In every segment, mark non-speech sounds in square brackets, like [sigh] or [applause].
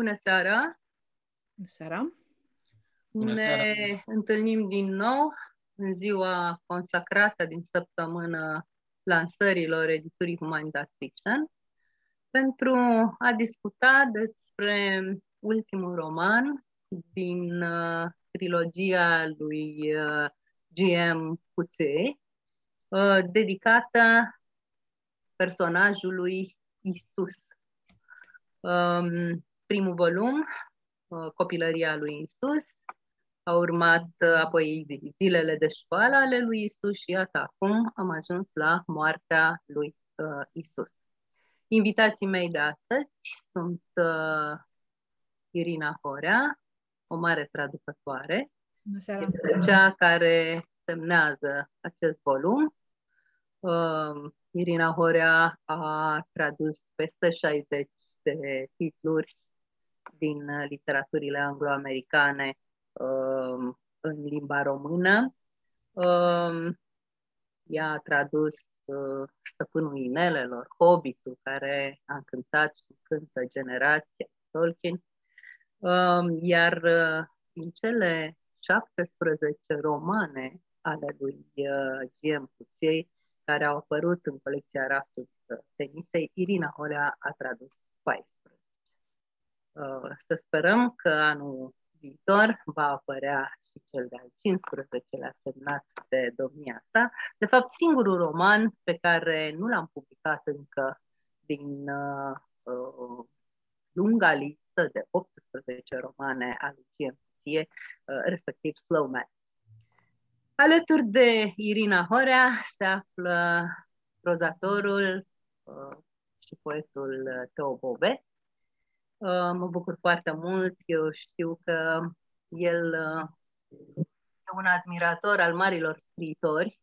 Bună seara! Bună seara! Bună ne seara. întâlnim din nou în ziua consacrată din săptămână lansărilor editurii Humanitas Fiction pentru a discuta despre ultimul roman din uh, trilogia lui uh, G.M. Cuțe, uh, dedicată personajului Isus. Um, primul volum, uh, Copilăria lui Isus, a urmat uh, apoi zilele de școală ale lui Isus și iată acum am ajuns la moartea lui uh, Isus. Invitații mei de astăzi sunt uh, Irina Horea, o mare traducătoare, este cea care semnează acest volum. Uh, Irina Horea a tradus peste 60 de titluri din literaturile anglo-americane uh, în limba română. Uh, ea a tradus uh, Stăpânul Inelelor, Hobbitul, care a încântat și cântă generația Tolkien. Uh, iar uh, din cele 17 romane ale lui uh, G.M. Cuției, care au apărut în colecția Raftul Tenisei, Irina Holea a tradus 14. Uh, să sperăm că anul viitor va apărea și cel de-al 15-lea semnat de domnia sa. De fapt, singurul roman pe care nu l-am publicat încă din uh, uh, lunga listă de 18 romane al lui GMC, uh, respectiv Slow Man. Alături de Irina Horea se află prozatorul uh, și poetul Teo Bobe. Uh, mă bucur foarte mult. Eu știu că el uh, e un admirator al marilor scriitori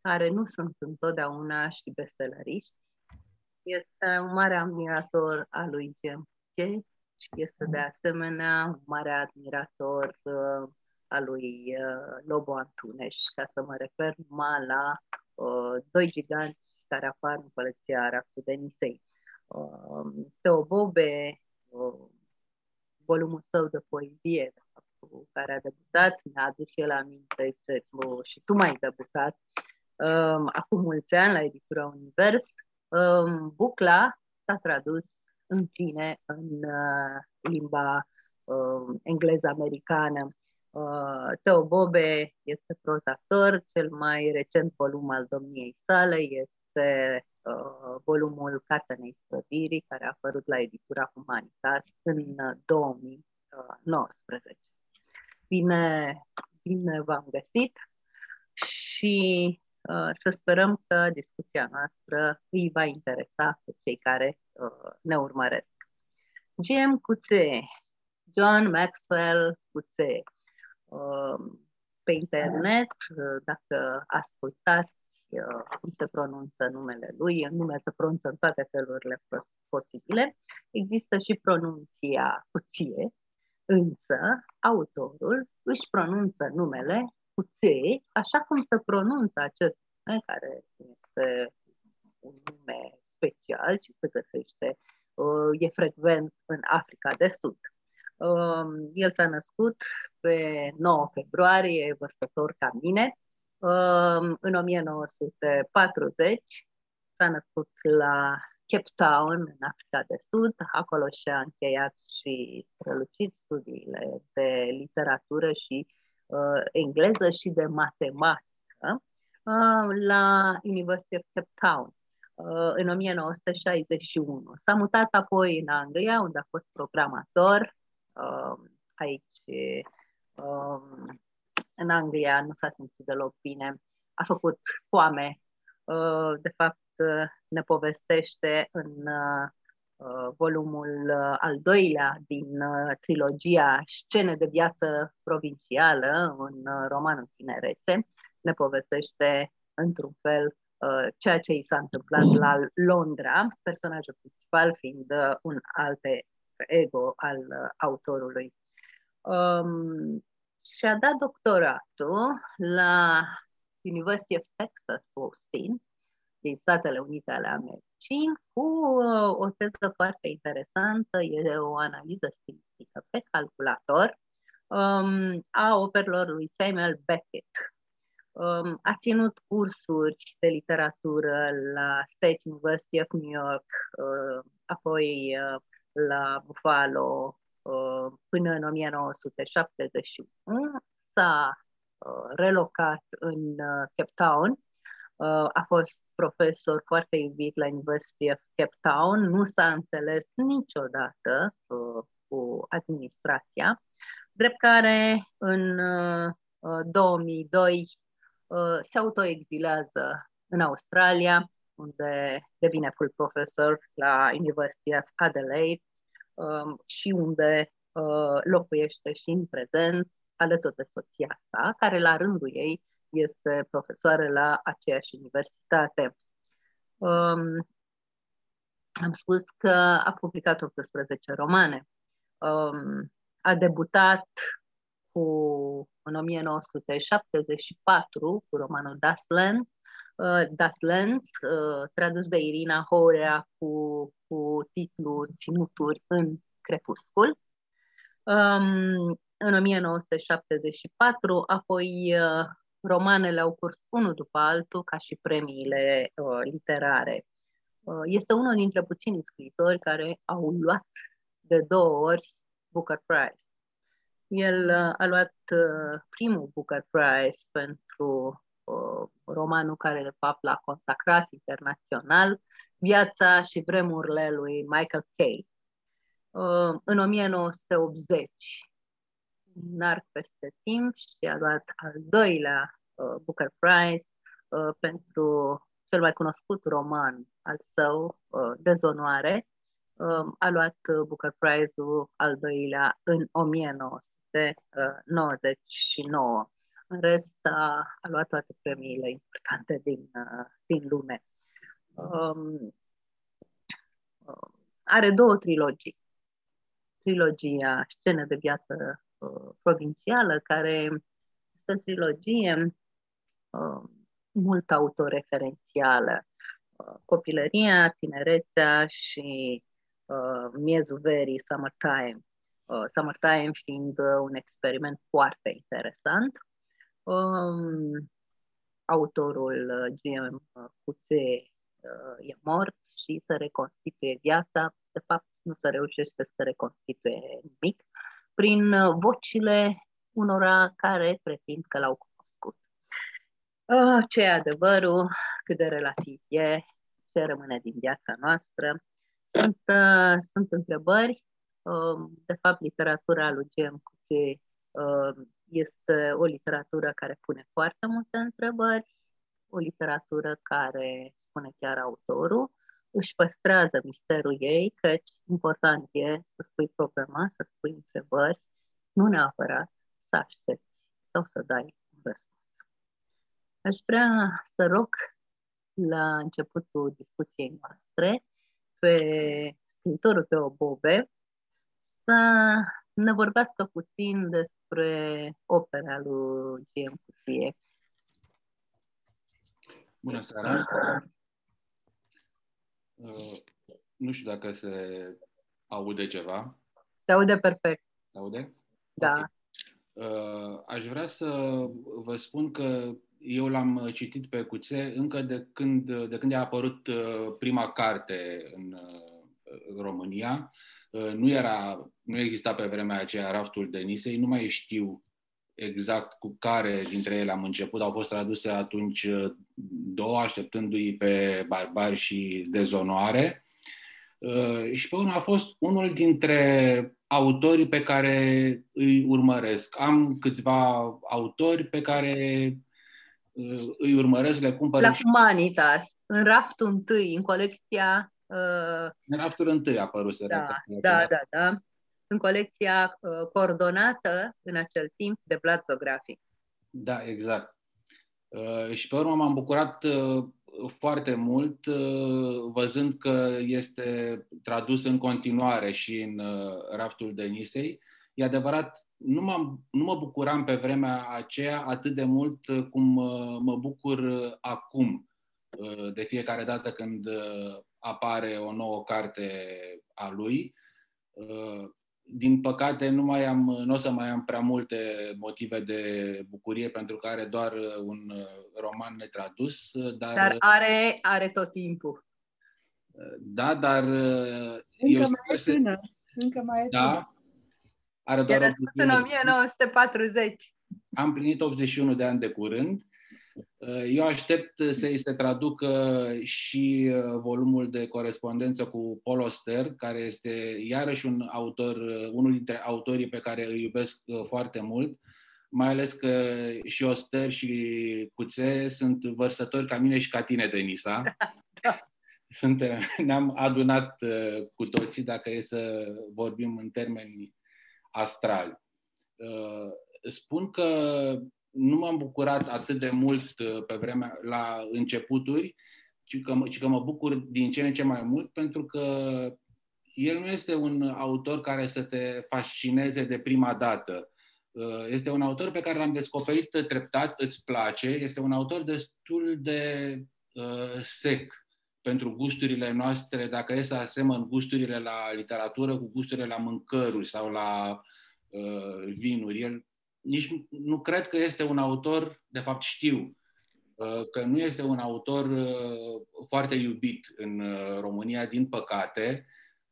care nu sunt întotdeauna și besteleriști. Este un mare admirator al lui James și este de asemenea un mare admirator uh, a lui uh, Lobo Antunes, ca să mă refer numai la uh, doi giganți care apar în colecția Raftul de Nisei. Uh, Teo Bobe, uh, volumul său de poezie, cu care a debutat, mi-a adus el aminte că și tu mai ai debutat um, acum mulți ani la editura Univers. Um, bucla s-a tradus în fine în uh, limba uh, engleză-americană. Uh, Teo Bobe este prozator, cel mai recent volum al domniei sale este uh, volumul Cartenei Străvirii, care a apărut la editura Humanitas în 2019. Uh, bine, bine v-am găsit și uh, să sperăm că discuția noastră îi va interesa pe cei care uh, ne urmăresc. GM Cuțe, John Maxwell Cuțe, Um, pe internet, uh, dacă ascultați uh, cum se pronunță numele lui, nume se pronunță în toate felurile posibile, există și pronunția cuție, însă autorul își pronunță numele cuție, așa cum se pronunță acest nume, care este un nume special și se găsește, uh, e frecvent în Africa de Sud. Um, el s-a născut pe 9 februarie, vărsător ca mine. Um, în 1940 s-a născut la Cape Town, în Africa de Sud. Acolo și-a încheiat și strălucit studiile de literatură și uh, engleză și de matematică uh, la University of Cape Town uh, în 1961. S-a mutat apoi în Anglia, unde a fost programator uh, aici um, în Anglia nu s-a simțit deloc bine. A făcut foame. Uh, de fapt, uh, ne povestește în uh, volumul uh, al doilea din uh, trilogia Scene de viață provincială, un uh, roman în tinerețe. Ne povestește, într-un fel, uh, ceea ce i s-a întâmplat la Londra, personajul principal fiind uh, un alte ego al uh, autorului. Um, și-a dat doctoratul la University of Texas, Austin, din Statele Unite ale Americii, Cecin cu o teză foarte interesantă, e o analiză stilistică pe calculator um, a operelor lui Samuel Beckett. Um, a ținut cursuri de literatură la State University of New York, uh, apoi uh, la Buffalo uh, până în 1971. S-a uh, relocat în uh, Cape Town. Uh, a fost profesor foarte iubit la University of Cape Town. Nu s-a înțeles niciodată uh, cu administrația drept care în uh, 2002 uh, se autoexilează în Australia, unde devine full professor la University of Adelaide um, și unde uh, locuiește și în prezent alături de soția sa, care la rândul ei este profesoară la aceeași universitate. Um, am spus că a publicat 18 romane. Um, a debutat cu, în 1974 cu romanul Dasland, uh, Daslands, uh, tradus de Irina Horea cu, cu titlul Ținuturi în crepuscul. Um, în 1974, apoi uh, romanele au curs unul după altul, ca și premiile uh, literare. Uh, este unul dintre puținii scriitori care au luat de două ori Booker Prize. El uh, a luat uh, primul Booker Prize pentru uh, romanul care, de fapt, l-a consacrat internațional, Viața și vremurile lui Michael Kay. În 1980, Narc peste timp și a luat al doilea Booker Prize pentru cel mai cunoscut roman al său, Dezonoare, a luat Booker Prize-ul al doilea în 1999. În rest, a, a luat toate premiile importante din, din lume. Um, are două trilogii. Trilogia Scene de viață uh, provincială, care este o trilogie uh, mult autoreferențială. Uh, copilăria, tinerețea și uh, miezul verii, summertime, uh, summertime fiind uh, un experiment foarte interesant. Um, autorul uh, GM uh, Cuțe uh, e mort și să reconstituie viața. De fapt, nu se reușește să reconstituie nimic prin uh, vocile unora care pretind că l-au cunoscut. Uh, ce e adevărul, cât de relativ e, ce rămâne din viața noastră sunt, uh, sunt întrebări. Uh, de fapt, literatura lui G.M. Cuție uh, este o literatură care pune foarte multe întrebări, o literatură care, spune chiar autorul, își păstrează misterul ei, căci important e să spui problema, să spui întrebări, nu neapărat să aștepți sau să dai un răspuns. Aș vrea să rog la începutul discuției noastre pe scriitorul Teo Bobe să ne vorbească puțin despre opera lui G.M. Cuție. Bună seara! Uh, nu știu dacă se aude ceva. Se aude perfect. Se aude? Da. Okay. Uh, aș vrea să vă spun că eu l-am uh, citit pe Cuțe încă de când, uh, de când a apărut uh, prima carte în România. Nu, era, nu exista pe vremea aceea raftul Denisei, nu mai știu exact cu care dintre ele am început. Au fost traduse atunci două, așteptându-i pe Barbari și Dezonoare. Și pe unul a fost unul dintre autorii pe care îi urmăresc. Am câțiva autori pe care îi urmăresc, le cumpăr. La Humanitas, în raftul întâi, în colecția... Uh... În raftul întâi a apărut. Da, da, da, da. În colecția uh, coordonată în acel timp de Blazographic. Da, exact. Uh, și pe urmă m-am bucurat uh, foarte mult uh, văzând că este tradus în continuare și în uh, raftul Denisei. E adevărat, nu, m nu mă bucuram pe vremea aceea atât de mult cum uh, mă bucur uh, acum, uh, de fiecare dată când apare o nouă carte a lui. Din păcate, nu, mai am, nu o să mai am prea multe motive de bucurie pentru că are doar un roman netradus. Dar, dar are, are tot timpul. Da, dar... Încă eu mai e tânăr. Încă mai e da, Are doar e născut în 1940. Am plinit 81 de ani de curând eu aștept să îi se traducă și uh, volumul de corespondență cu Paul Oster, care este iarăși un autor, uh, unul dintre autorii pe care îi iubesc uh, foarte mult, mai ales că și Oster și Cuțe sunt vărsători ca mine și ca tine, Denisa. [laughs] da. Suntem, ne-am adunat cu toții, dacă e să vorbim în termeni astrali. Spun că nu m-am bucurat atât de mult uh, pe vremea, la începuturi, ci că, ci că mă bucur din ce în ce mai mult, pentru că el nu este un autor care să te fascineze de prima dată. Uh, este un autor pe care l-am descoperit treptat, îți place, este un autor destul de uh, sec pentru gusturile noastre, dacă e să asemăn gusturile la literatură cu gusturile la mâncăruri sau la uh, vinuri. El nici nu cred că este un autor, de fapt știu, uh, că nu este un autor uh, foarte iubit în uh, România, din păcate.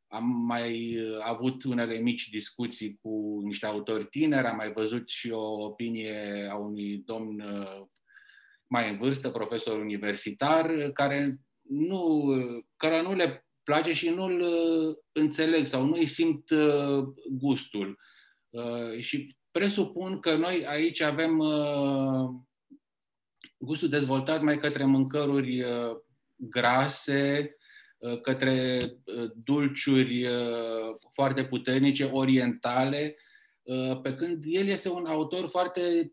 Am mai avut unele mici discuții cu niște autori tineri, am mai văzut și o opinie a unui domn mai în vârstă, profesor universitar, care nu, care nu le place și nu-l înțeleg sau nu îi simt gustul. Și presupun că noi aici avem uh, gustul dezvoltat mai către mâncăruri uh, grase, uh, către dulciuri foarte puternice, orientale, pe când el este un autor foarte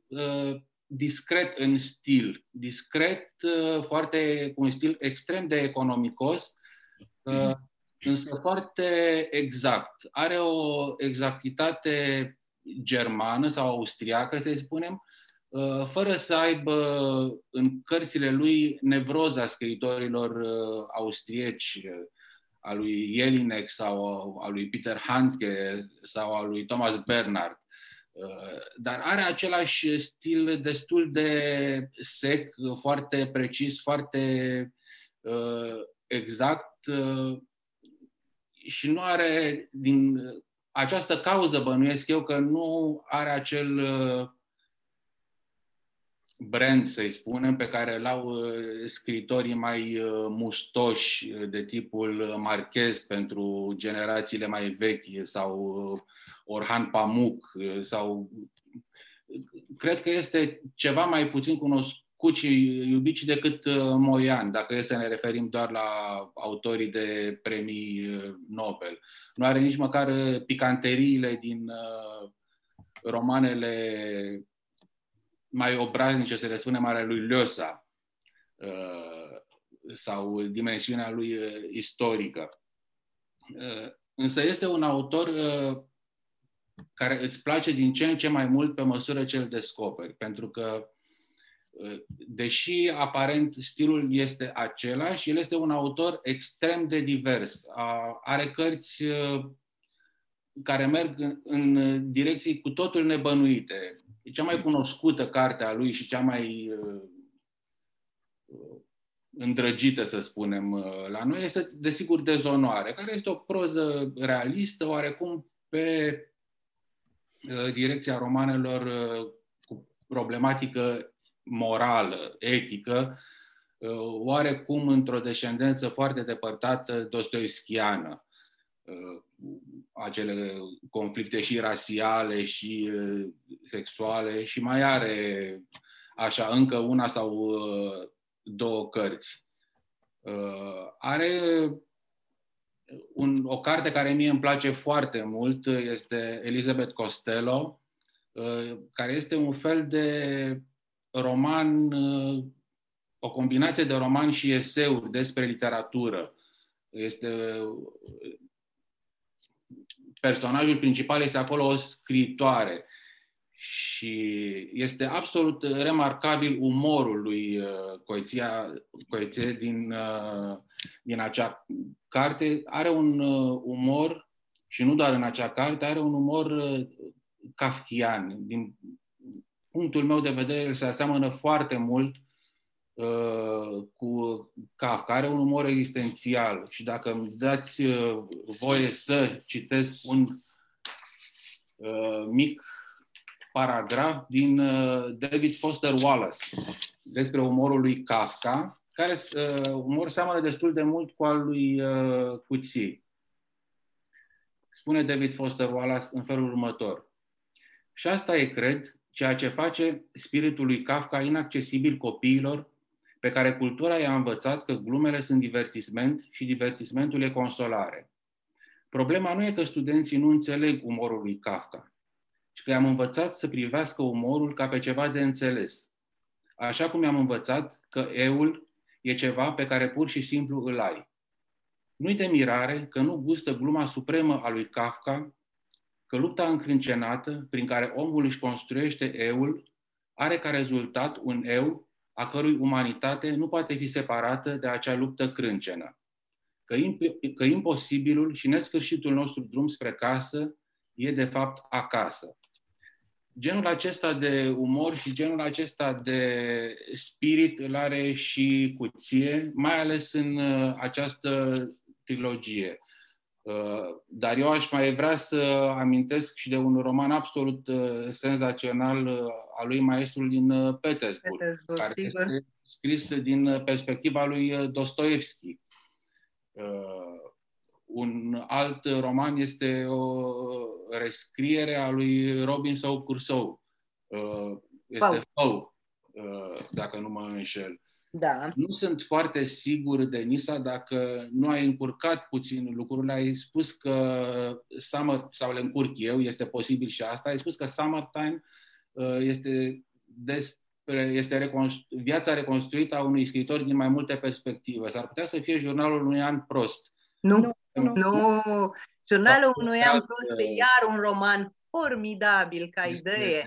discret în stil, discret, foarte, cu un stil extrem de economicos, însă foarte exact. Are o exactitate germană sau austriacă, să spunem, uh, fără să aibă în cărțile lui nevroza scriitorilor uh, austrieci, uh, a lui Jelinek sau a lui Peter Handke sau a lui Thomas Bernhard. Dar are același stil destul de sec, foarte precis, foarte exact și nu are, din această cauză bănuiesc eu că nu are acel uh, brand, să-i spunem, pe care îl au uh, scritorii mai uh, mustoși de tipul Marchez pentru generațiile mai vechi sau Orhan Pamuk sau cred că este ceva mai puțin cunoscut Cuci iubici decât Moian, dacă e să ne referim doar la autorii de premii Nobel nu are nici măcar uh, picanteriile din uh, romanele mai obraznice, să le spunem, ale lui Liosa uh, sau dimensiunea lui istorică. Însă este un autor care îți place din ce în ce mai mult pe măsură ce îl descoperi, pentru că deși aparent stilul este același, el este un autor extrem de divers. Are cărți care merg în direcții cu totul nebănuite. Cea mai cunoscută carte a lui și cea mai îndrăgită, să spunem, la noi este, desigur, Dezonoare, care este o proză realistă, oarecum pe direcția romanelor cu problematică morală, etică, uh, oarecum într-o descendență foarte depărtată dostoevskiană. Uh, acele conflicte și rasiale și uh, sexuale și mai are așa încă una sau două cărți. Are un, o carte care mie îmi place foarte mult, este Elizabeth Costello, care este un fel de roman, uh, o combinație de roman și eseuri despre literatură. Este personajul principal este acolo o scritoare și este absolut remarcabil umorul lui uh, Coeția, Coeție din, uh, din acea carte. Are un uh, umor, și nu doar în acea carte, are un umor kafkian. Din punctul meu de vedere, el se aseamănă foarte mult cu Kafka. Are un umor existențial și dacă îmi dați voie să citesc un mic paragraf din uh, David Foster Wallace despre umorul lui Kafka, care uh, umor seamănă destul de mult cu al lui uh, Cuții. Spune David Foster Wallace în felul următor. Și asta e, cred, ceea ce face spiritul lui Kafka inaccesibil copiilor pe care cultura i-a învățat că glumele sunt divertisment și divertismentul e consolare. Problema nu e că studenții nu înțeleg umorul lui Kafka, și că i-am învățat să privească umorul ca pe ceva de înțeles. Așa cum i-am învățat că eul e ceva pe care pur și simplu îl ai. Nu-i de mirare că nu gustă gluma supremă a lui Kafka, că lupta încrâncenată prin care omul își construiește eul are ca rezultat un eu a cărui umanitate nu poate fi separată de acea luptă crâncenă. Că, imp- că imposibilul și nesfârșitul nostru drum spre casă e de fapt acasă genul acesta de umor și genul acesta de spirit îl are și cuție, mai ales în uh, această trilogie. Uh, dar eu aș mai vrea să amintesc și de un roman absolut uh, senzațional al lui maestrul din Petersburg, Petersburg care sigur. este scris din perspectiva lui Dostoevski un alt roman este o rescriere a lui Robinson Crusoe. Uh, este Fau, uh, dacă nu mă înșel. Da. Nu sunt foarte sigur, Denisa, dacă nu ai încurcat puțin lucrurile. Ai spus că Summer, sau le încurc eu, este posibil și asta, ai spus că Summertime uh, este despre este reconstru- viața reconstruită a unui scriitor din mai multe perspective. S-ar putea să fie jurnalul unui an prost. Nu, nu. nu. Jurnalul da, unui an prost e iar un roman formidabil ca este,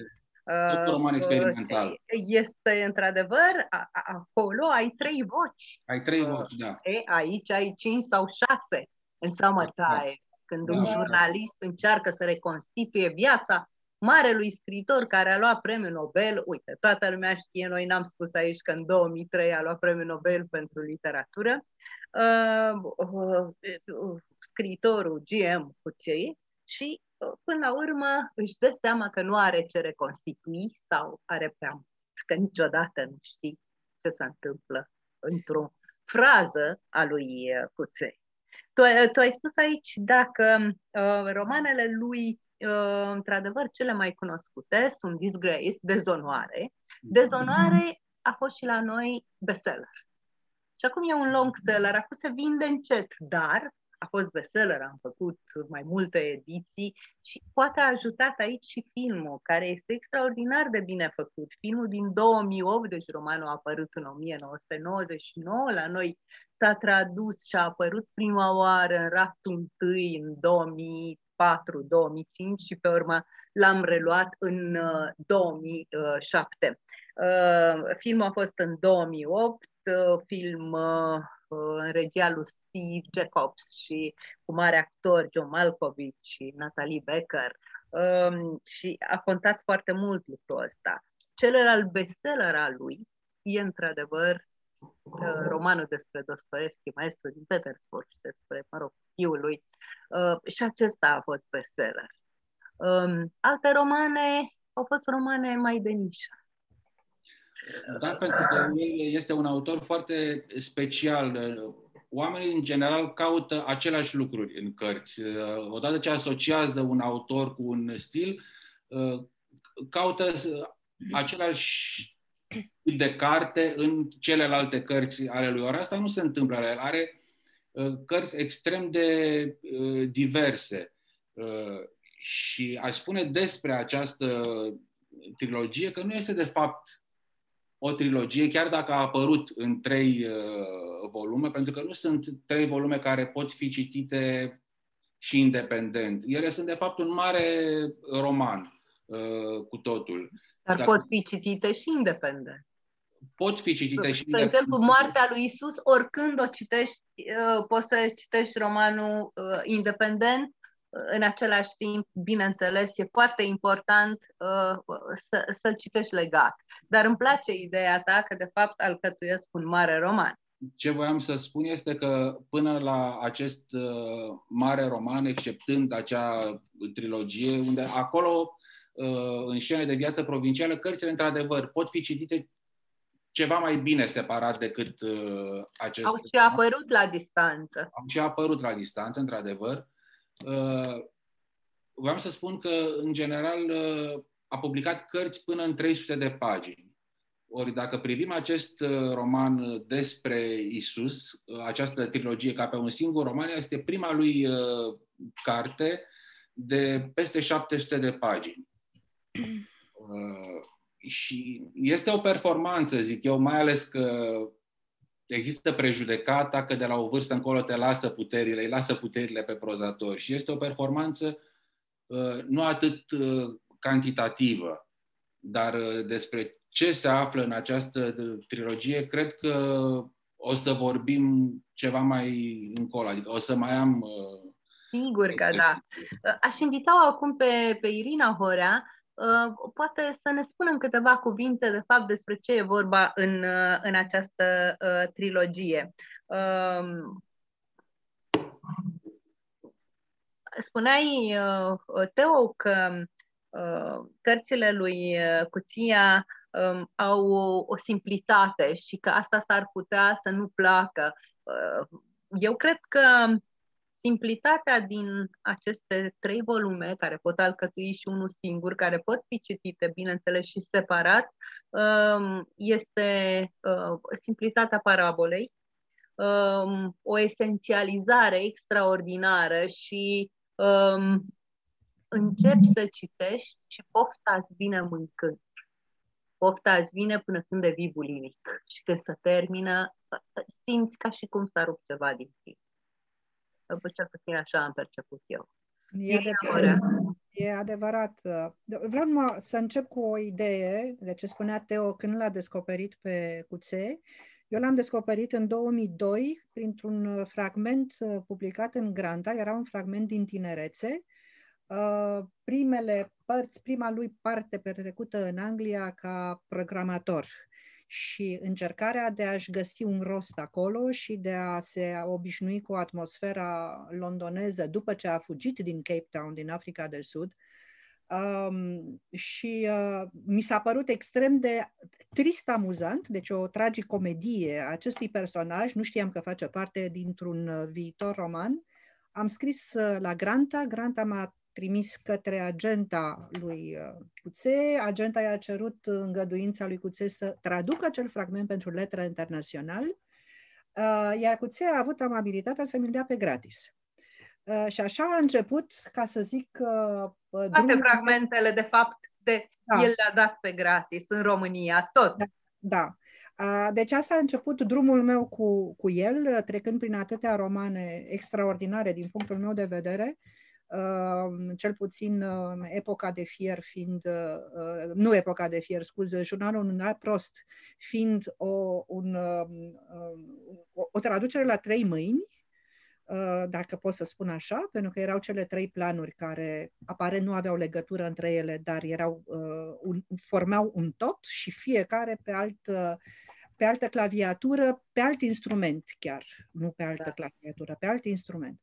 idee. un roman experimental. Este într-adevăr, acolo ai trei voci. Ai trei uh, voci, da. E, aici ai cinci sau șase în Summertime, da. când da. un jurnalist încearcă să reconstituie viața marelui scriitor care a luat premiul Nobel. Uite, toată lumea știe, noi n-am spus aici că în 2003 a luat premiul Nobel pentru literatură. Uh, uh, uh, scriitorul GM Cuței și până la urmă își dă seama că nu are ce reconstitui sau are prea că niciodată nu știi ce se întâmplă într-o frază a lui Cuței. Tu, tu ai spus aici dacă uh, romanele lui, uh, într-adevăr, cele mai cunoscute sunt Disgrace, Dezonoare. Dezonoare a fost și la noi bestseller. Și acum e un long seller, acum se vinde încet, dar a fost bestseller, am făcut mai multe ediții și poate a ajutat aici și filmul, care este extraordinar de bine făcut. Filmul din 2008, deci romanul a apărut în 1999, la noi s-a tradus și a apărut prima oară în raftul întâi în 2004-2005 și pe urmă l-am reluat în 2007. Uh, uh, filmul a fost în 2008, Uh, film uh, uh, în regia lui Steve Jacobs și cu mari actori John Malkovich și Natalie Becker um, și a contat foarte mult lucrul ăsta. Celălalt bestseller al lui e într-adevăr romanul despre Dostoevski, maestru din Petersburg și despre, mă rog, fiul lui. Și acesta a fost bestseller. Um, alte romane au fost romane mai de nișă da, pentru că el este un autor foarte special. Oamenii, în general, caută aceleași lucruri în cărți. Odată ce asociază un autor cu un stil, caută același tip de carte în celelalte cărți ale lui. Ori asta nu se întâmplă la el. Are cărți extrem de diverse. Și aș spune despre această trilogie că nu este de fapt o trilogie, chiar dacă a apărut în trei uh, volume, pentru că nu sunt trei volume care pot fi citite și independent. Ele sunt, de fapt, un mare roman. uh, cu totul. Dar, Dar pot fi citite și independent. Pot fi citite și De exemplu, Moartea lui Isus, oricând o citești, uh, poți să citești romanul uh, independent, în același timp, bineînțeles, e foarte important uh, să, să-l citești legat. Dar îmi place ideea ta că, de fapt, alcătuiesc un mare roman. Ce voiam să spun este că până la acest uh, mare roman, exceptând acea trilogie, unde acolo, uh, în scene de viață provincială, cărțile, într-adevăr, pot fi citite ceva mai bine separat decât uh, acest... Au și apărut la distanță. Au și apărut la distanță, într-adevăr. Uh, vreau să spun că, în general, uh, a publicat cărți până în 300 de pagini. Ori dacă privim acest uh, roman despre Isus, această trilogie ca pe un singur roman, este prima lui carte de peste 700 de pagini. Și este o performanță, zic eu, mai ales că există prejudecata că de la o vârstă încolo te lasă puterile, îi lasă puterile pe prozatori și este o performanță uh, nu atât uh, cantitativă, dar uh, despre ce se află în această trilogie, cred că o să vorbim ceva mai încolo, adică o să mai am... Sigur că da. Aș invita acum pe, pe Irina Horea Uh, poate să ne spună în câteva cuvinte, de fapt, despre ce e vorba în, uh, în această uh, trilogie. Uh, spuneai, uh, Teo, că uh, cărțile lui uh, Cuția um, au o, o simplitate și că asta s-ar putea să nu placă. Uh, eu cred că simplitatea din aceste trei volume, care pot alcătui și unul singur, care pot fi citite, bineînțeles, și separat, um, este uh, simplitatea parabolei, um, o esențializare extraordinară și um, începi să citești și pofta îți vine mâncând. Pofta îți vine până când devii bulimic și când se termină, simți ca și cum s-a rupt ceva din tine cel puțin așa am perceput eu. E adevărat. E adevărat. Vreau numai să încep cu o idee de ce spunea Teo când l-a descoperit pe Cuțe. Eu l-am descoperit în 2002 printr-un fragment uh, publicat în Granta, era un fragment din tinerețe. Uh, primele părți, prima lui parte petrecută în Anglia ca programator și încercarea de a-și găsi un rost acolo și de a se obișnui cu atmosfera londoneză după ce a fugit din Cape Town, din Africa de Sud. Um, și uh, mi s-a părut extrem de trist amuzant, deci o tragicomedie a acestui personaj, nu știam că face parte dintr-un uh, viitor roman. Am scris uh, la Granta, Granta m-a trimis către agenta lui uh, Cuțe. Agenta i-a cerut îngăduința lui Cuțe să traducă acel fragment pentru letră internațional, uh, iar Cuțe a avut amabilitatea să mi-l dea pe gratis. Uh, și așa a început, ca să zic... Toate drumul... fragmentele, de fapt, de da. el le-a dat pe gratis în România, tot. Da. da. Deci asta a început drumul meu cu, cu el, trecând prin atâtea romane extraordinare din punctul meu de vedere, cel puțin epoca de fier fiind, nu epoca de fier, scuze, jurnalul unui prost fiind o, un, o, o traducere la trei mâini, dacă pot să spun așa, pentru că erau cele trei planuri care aparent nu aveau legătură între ele, dar erau, un, formau un tot și fiecare pe alt pe altă claviatură, pe alt instrument chiar, nu pe altă da. claviatură, pe alt instrument.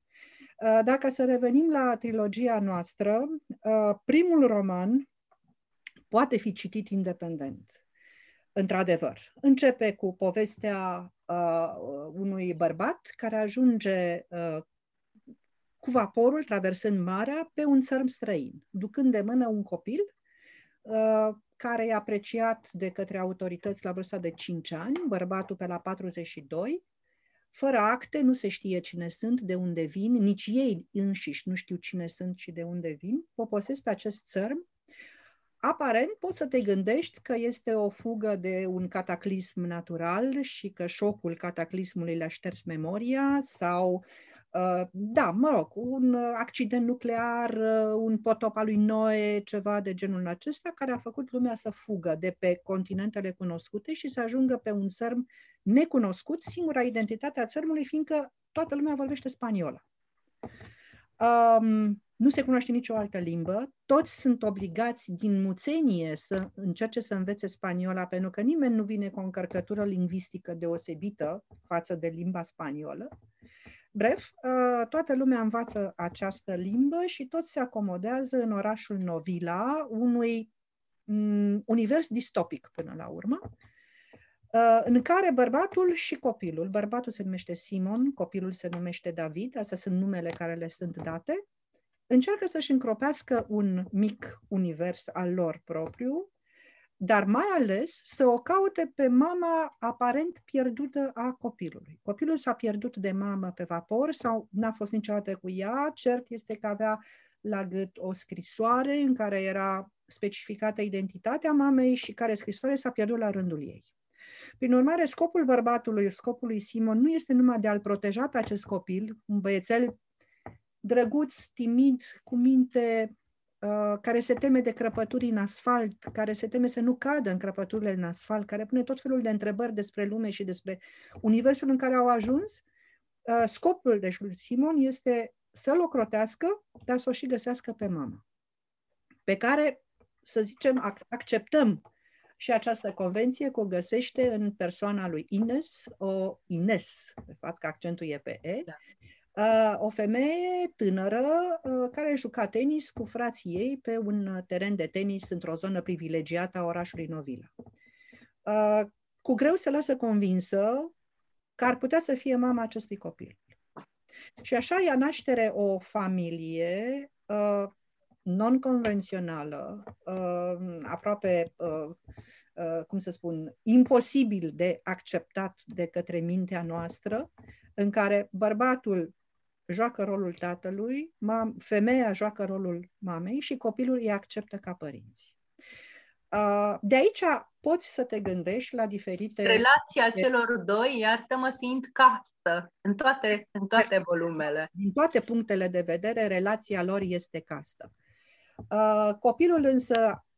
Uh, dacă să revenim la trilogia noastră, uh, primul roman poate fi citit independent. Într-adevăr, începe cu povestea uh, unui bărbat care ajunge uh, cu vaporul traversând marea pe un țărm străin, ducând de mână un copil uh, care e apreciat de către autorități la vârsta de 5 ani, bărbatul pe la 42, fără acte, nu se știe cine sunt, de unde vin, nici ei înșiși nu știu cine sunt și de unde vin, poposesc pe acest țărm. Aparent, poți să te gândești că este o fugă de un cataclism natural și că șocul cataclismului le-a șters memoria sau Uh, da, mă rog, un accident nuclear, uh, un potop al lui Noe, ceva de genul acesta, care a făcut lumea să fugă de pe continentele cunoscute și să ajungă pe un țărm necunoscut, singura identitate a țărmului fiindcă toată lumea vorbește spaniolă. Um, nu se cunoaște nicio altă limbă, toți sunt obligați din muțenie să încerce să învețe spaniola, pentru că nimeni nu vine cu o încărcătură lingvistică deosebită față de limba spaniolă. Bref, uh, toată lumea învață această limbă și toți se acomodează în orașul Novila, unui mm, univers distopic până la urmă, uh, în care bărbatul și copilul, bărbatul se numește Simon, copilul se numește David, astea sunt numele care le sunt date, încearcă să-și încropească un mic univers al lor propriu, dar mai ales să o caute pe mama aparent pierdută a copilului. Copilul s-a pierdut de mamă pe vapor sau n-a fost niciodată cu ea, cert este că avea la gât o scrisoare în care era specificată identitatea mamei și care scrisoare s-a pierdut la rândul ei. Prin urmare, scopul bărbatului, scopul lui Simon, nu este numai de a-l proteja pe acest copil, un băiețel drăguț, timid, cu minte uh, care se teme de crăpături în asfalt, care se teme să nu cadă în crăpăturile în asfalt, care pune tot felul de întrebări despre lume și despre universul în care au ajuns, uh, scopul deci lui Simon este să-l ocrotească, dar să o și găsească pe mama, pe care, să zicem, acceptăm și această convenție că o găsește în persoana lui Ines, o Ines, de fapt că accentul e pe E, da o femeie tânără care juca tenis cu frații ei pe un teren de tenis într-o zonă privilegiată a orașului Novila. Cu greu se lasă convinsă că ar putea să fie mama acestui copil. Și așa ia naștere o familie non-convențională, aproape, cum să spun, imposibil de acceptat de către mintea noastră, în care bărbatul joacă rolul tatălui, mam, femeia joacă rolul mamei și copilul îi acceptă ca părinți. De aici poți să te gândești la diferite... Relația celor doi, iartă-mă, fiind castă în toate, în toate volumele. Din toate punctele de vedere, relația lor este castă. Copilul însă Uh,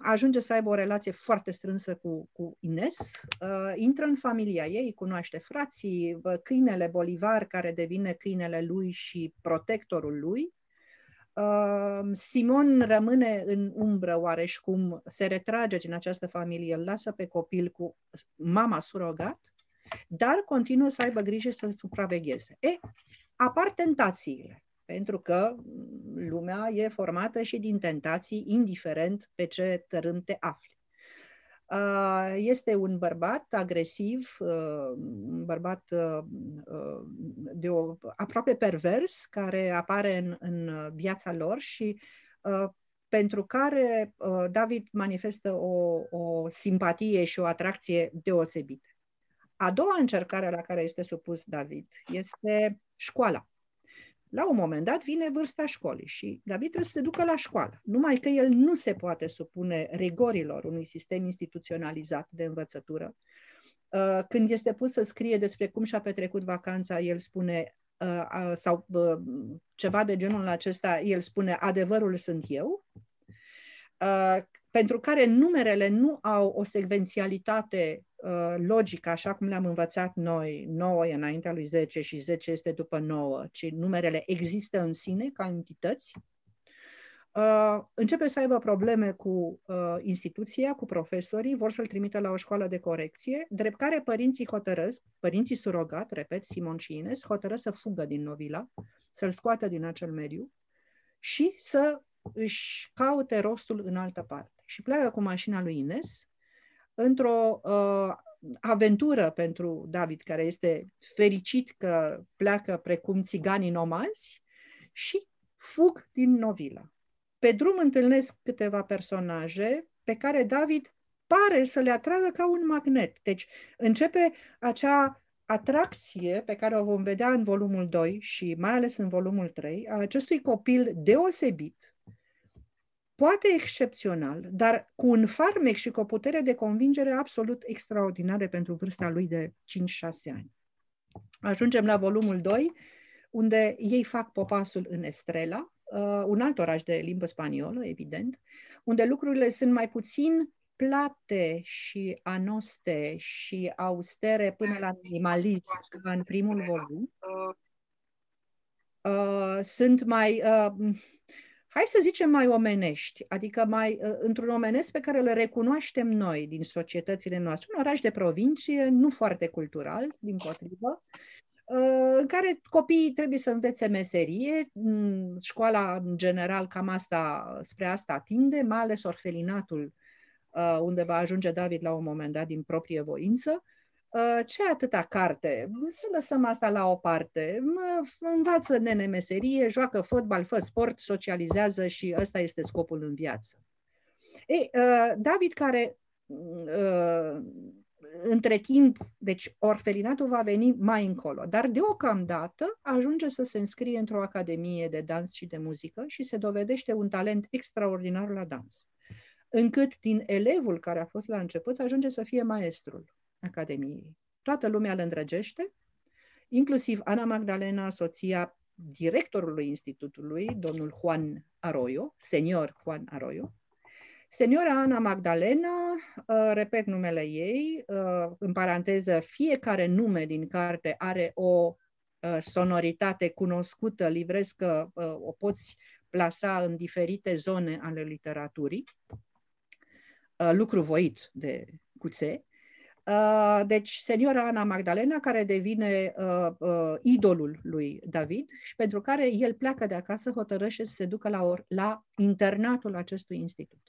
ajunge să aibă o relație foarte strânsă cu, cu Ines, uh, intră în familia ei, cunoaște frații, câinele Bolivar care devine câinele lui și protectorul lui. Uh, Simon rămâne în umbră oareși cum se retrage din această familie, îl lasă pe copil cu mama surogat, dar continuă să aibă grijă să supravegheze. E, apar tentațiile pentru că lumea e formată și din tentații, indiferent pe ce tărâm te afli. Este un bărbat agresiv, un bărbat de o, aproape pervers, care apare în, în viața lor și pentru care David manifestă o, o simpatie și o atracție deosebită. A doua încercare la care este supus David este școala. La un moment dat vine vârsta școlii și David trebuie să se ducă la școală. Numai că el nu se poate supune rigorilor unui sistem instituționalizat de învățătură. Uh, când este pus să scrie despre cum și-a petrecut vacanța, el spune, uh, sau uh, ceva de genul acesta, el spune, adevărul sunt eu, pentru care numerele nu au o secvențialitate Uh, logică, așa cum le-am învățat noi, 9 e înaintea lui 10 și 10 este după 9, ci numerele există în sine ca entități, uh, începe să aibă probleme cu uh, instituția, cu profesorii, vor să-l trimită la o școală de corecție, drept care părinții hotărăsc, părinții surogat, repet, Simon și Ines, hotărăsc să fugă din Novila, să-l scoată din acel mediu și să își caute rostul în altă parte. Și pleacă cu mașina lui Ines, într-o uh, aventură pentru David, care este fericit că pleacă precum țiganii nomazi și fug din Novila. Pe drum întâlnesc câteva personaje pe care David pare să le atragă ca un magnet. Deci începe acea atracție pe care o vom vedea în volumul 2 și mai ales în volumul 3 a acestui copil deosebit, poate excepțional, dar cu un farmec și cu o putere de convingere absolut extraordinare pentru vârsta lui de 5-6 ani. Ajungem la volumul 2 unde ei fac popasul în Estrela, uh, un alt oraș de limbă spaniolă, evident, unde lucrurile sunt mai puțin plate și anoste și austere până la minimalism ca în primul volum. Uh, sunt mai, uh, hai să zicem, mai omenești, adică mai uh, într-un omenesc pe care îl recunoaștem noi din societățile noastre. Un oraș de provincie, nu foarte cultural, din potrivă, uh, în care copiii trebuie să învețe meserie, mm, școala în general cam asta, spre asta tinde, mai ales orfelinatul Uh, unde va ajunge David la un moment dat din proprie voință. Uh, ce atâta carte? Să lăsăm asta la o parte. Învață nene meserie, joacă fotbal, fă sport, socializează și ăsta este scopul în viață. Ei, uh, David care între timp, deci orfelinatul va veni mai încolo, dar deocamdată ajunge să se înscrie într-o academie de dans și de muzică și se dovedește un talent extraordinar la dans încât din elevul care a fost la început ajunge să fie maestrul Academiei. Toată lumea îl îndrăgește, inclusiv Ana Magdalena, soția directorului institutului, domnul Juan Arroyo, senior Juan Arroyo. Seniora Ana Magdalena, uh, repet numele ei, uh, în paranteză, fiecare nume din carte are o uh, sonoritate cunoscută, livrescă, o poți plasa în diferite zone ale literaturii. Uh, lucru voit de Cuțe. Uh, deci, seniora Ana Magdalena, care devine uh, uh, idolul lui David și pentru care el pleacă de acasă, hotărăște să se ducă la, or, la internatul acestui institut.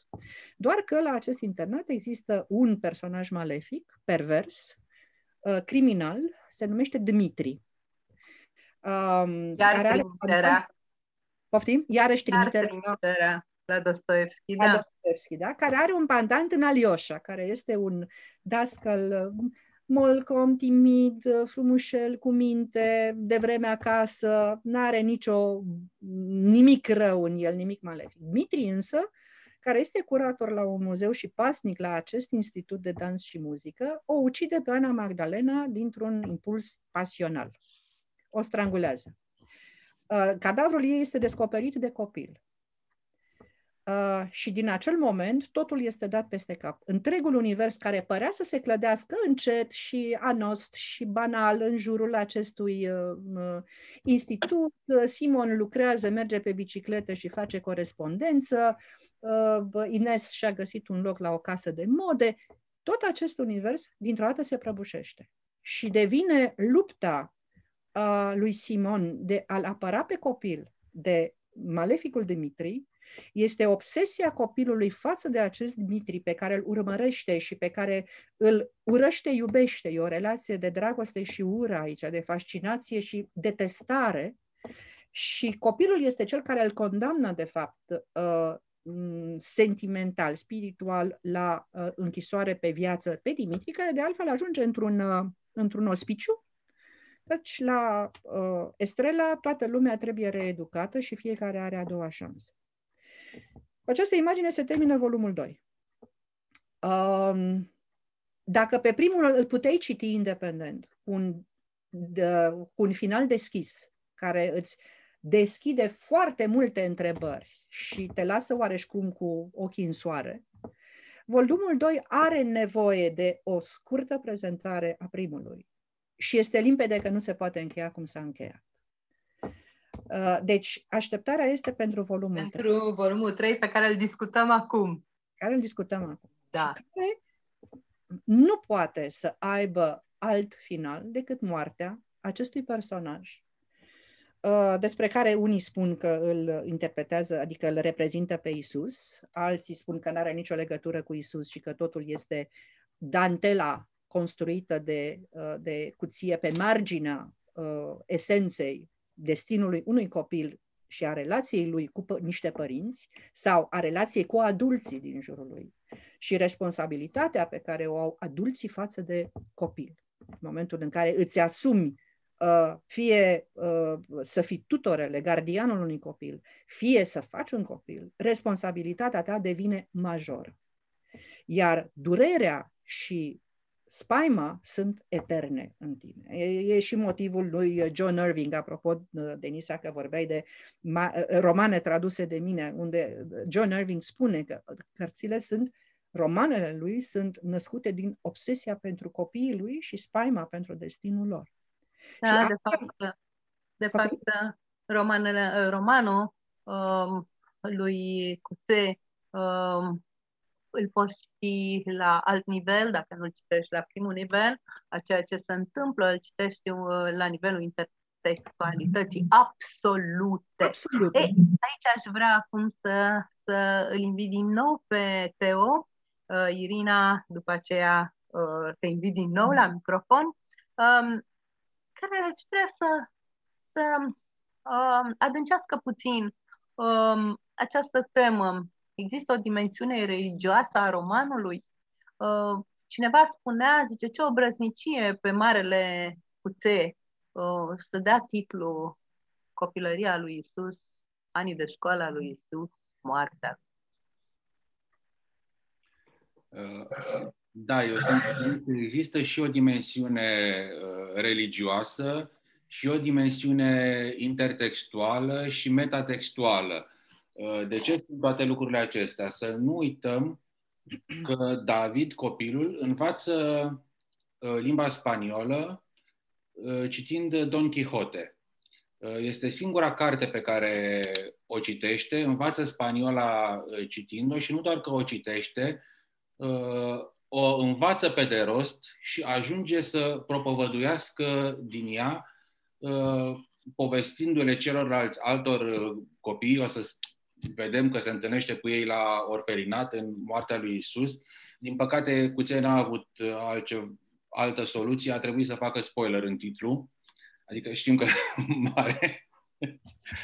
Doar că la acest internat există un personaj malefic, pervers, uh, criminal, se numește Dmitri. Um, Iar trimiterea. Poftim? Iarăși trimiterea. Iar trimiterea la Dostoevski, da. La Dostoevski, da, care are un pandant în Alioșa, care este un dascăl uh, molcom, timid, uh, frumușel, cu minte, de vreme acasă, n-are nicio, nimic rău în el, nimic malefic. Dmitri însă, care este curator la un muzeu și pasnic la acest institut de dans și muzică, o ucide pe Ana Magdalena dintr-un impuls pasional. O strangulează. Uh, cadavrul ei este descoperit de copil. Uh, și din acel moment totul este dat peste cap. Întregul univers care părea să se clădească încet și anost și banal în jurul acestui uh, uh institut. Simon lucrează, merge pe bicicletă și face corespondență. Uh, Ines și-a găsit un loc la o casă de mode. Tot acest univers dintr-o dată se prăbușește și devine lupta uh, lui Simon de a-l apăra pe copil de maleficul Dimitri, este obsesia copilului față de acest Dmitri pe care îl urmărește și pe care îl urăște, iubește. E o relație de dragoste și ură aici, de fascinație și detestare. Și copilul este cel care îl condamnă, de fapt, uh, sentimental, spiritual, la uh, închisoare pe viață pe Dimitri, care de altfel ajunge într-un, uh, într-un ospiciu deci, la uh, Estrela, toată lumea trebuie reeducată și fiecare are a doua șansă. Cu această imagine se termină volumul 2. Um, dacă pe primul îl puteai citi independent, cu un, de, cu un final deschis, care îți deschide foarte multe întrebări și te lasă oareșcum cu ochii în soare, volumul 2 are nevoie de o scurtă prezentare a primului și este limpede că nu se poate încheia cum s-a încheiat. Uh, deci, așteptarea este pentru volumul pentru 3. Pentru volumul 3 pe care îl discutăm acum. Care îl discutăm acum. Da. Care nu poate să aibă alt final decât moartea acestui personaj, uh, despre care unii spun că îl interpretează, adică îl reprezintă pe Isus, alții spun că nu are nicio legătură cu Isus și că totul este dantela construită de, uh, de cuție pe marginea esenței destinului unui copil și a relației lui cu pă- niște părinți sau a relației cu adulții din jurul lui și responsabilitatea pe care o au adulții față de copil. În momentul în care îți asumi uh, fie uh, să fii tutorele, gardianul unui copil, fie să faci un copil, responsabilitatea ta devine majoră. Iar durerea și spaima sunt eterne în tine. E, e și motivul lui John Irving, apropo, Denisa, că vorbeai de ma- romane traduse de mine, unde John Irving spune că cărțile sunt, romanele lui sunt născute din obsesia pentru copiii lui și spaima pentru destinul lor. Da, și de asta... fapt, de fapt, romanele, romanul um, lui Cuse um, îl poți citi la alt nivel, dacă nu-l citești la primul nivel, a ceea ce se întâmplă, îl citești uh, la nivelul intertextualității. Absolute. Absolut. Ei, aici aș vrea acum să, să îl invit din nou pe Teo, uh, Irina, după aceea uh, te invit din nou la microfon, um, care aș vrea să, să um, adâncească puțin um, această temă Există o dimensiune religioasă a romanului. Uh, cineva spunea, zice, ce obrăznicie pe Marele Cuțe uh, să dea titlu Copilăria lui Isus, anii de școală a lui Isus, moartea. Uh, da, eu sunt există și o dimensiune religioasă și o dimensiune intertextuală și metatextuală. Uh, de ce sunt toate lucrurile acestea? Să nu uităm că David, copilul, învață uh, limba spaniolă uh, citind Don Quixote. Este singura carte pe care o citește, învață spaniola citind-o și nu doar că o citește, o învață pe de rost și ajunge să propovăduiască din ea, povestindu-le celorlalți altor copii, o să vedem că se întâlnește cu ei la orfelinat în moartea lui Isus. Din păcate, Cuței n-a avut uh, altce, altă soluție, a trebuit să facă spoiler în titlu. Adică știm că [laughs] mare.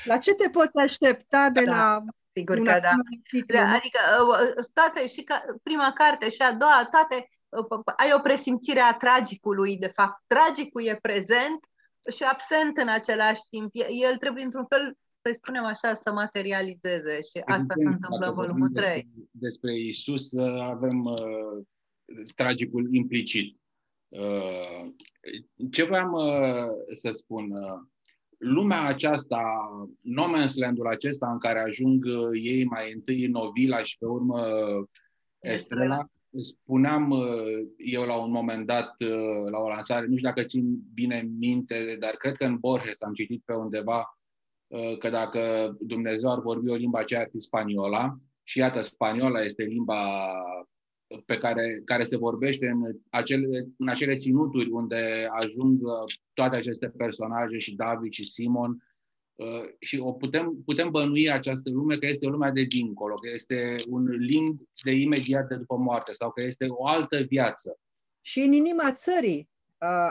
La ce te poți aștepta de da. la Sigur că da. Titlu? Adică uh, toate, și ca, prima carte și a doua, toate, uh, ai o presimțire a tragicului, de fapt. Tragicul e prezent și absent în același timp. El trebuie, într-un fel, să spunem așa, să materializeze și asta Evident, se întâmplă în volumul 3. Despre, despre Isus avem uh, tragicul implicit. Uh, ce vreau uh, să spun? Uh, lumea aceasta, no man's land-ul acesta în care ajung uh, ei mai întâi în Ovila și pe urmă Estrela, spuneam uh, eu la un moment dat, la o lansare, nu știu dacă țin bine minte, dar cred că în Borges am citit pe undeva Uh, că dacă Dumnezeu ar vorbi o limbă aceea ar fi spaniola și iată, spaniola este limba pe care, care se vorbește în acele, în acele ținuturi unde ajung uh, toate aceste personaje și David și Simon uh, și o putem, putem bănui această lume că este lumea de dincolo, că este un limb de imediat de după moarte sau că este o altă viață. Și în inima țării, uh,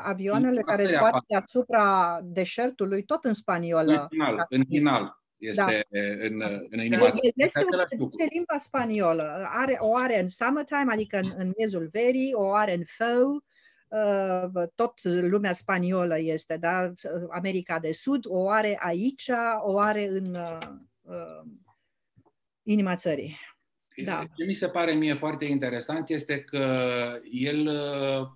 avioanele care zbat deasupra deșertului, tot în spaniolă. În final, în final este da. în, în inima Este o de limba spaniolă. Are, o are în summertime, adică în, în miezul verii, o are în fău, uh, tot lumea spaniolă este, da? America de Sud, o are aici, o are în uh, uh inima țării. Da. Ce mi se pare mie foarte interesant este că el uh,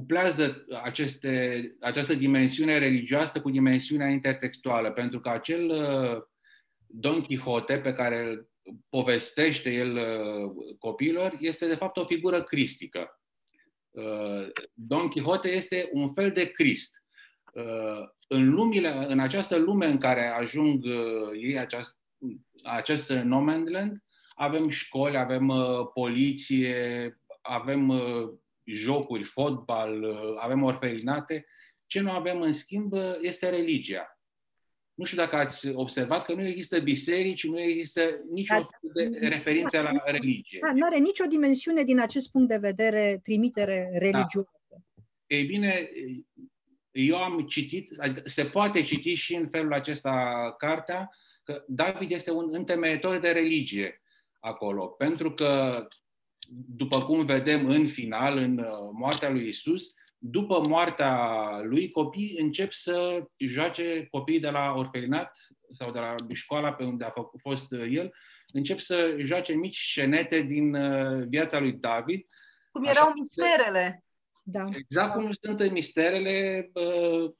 cuplează aceste, această dimensiune religioasă cu dimensiunea intertextuală, pentru că acel uh, Don Quixote pe care îl povestește el uh, copiilor este de fapt o figură cristică. Uh, Don Quixote este un fel de Crist. În, lumile, în această lume în care ajung ei, aceast, acest no land, avem școli, avem poliție, avem jocuri, fotbal, uh, avem orfelinate. Ce nu avem, în schimb, uh, este religia. Nu știu dacă ați observat că nu există biserici, nu există nicio da, de referință la religie. Da, nu are nicio dimensiune din acest punct de vedere trimitere religioasă. Da. Ei bine, eu am citit, adică se poate citi și în felul acesta cartea, că David este un întemeitor de religie acolo, pentru că după cum vedem în final, în uh, moartea lui Isus, după moartea lui, copiii încep să joace, copiii de la orfelinat sau de la școala pe unde a fost uh, el, încep să joace mici scenete din uh, viața lui David. Cum erau misterele. Da. Exact cum sunt misterele uh,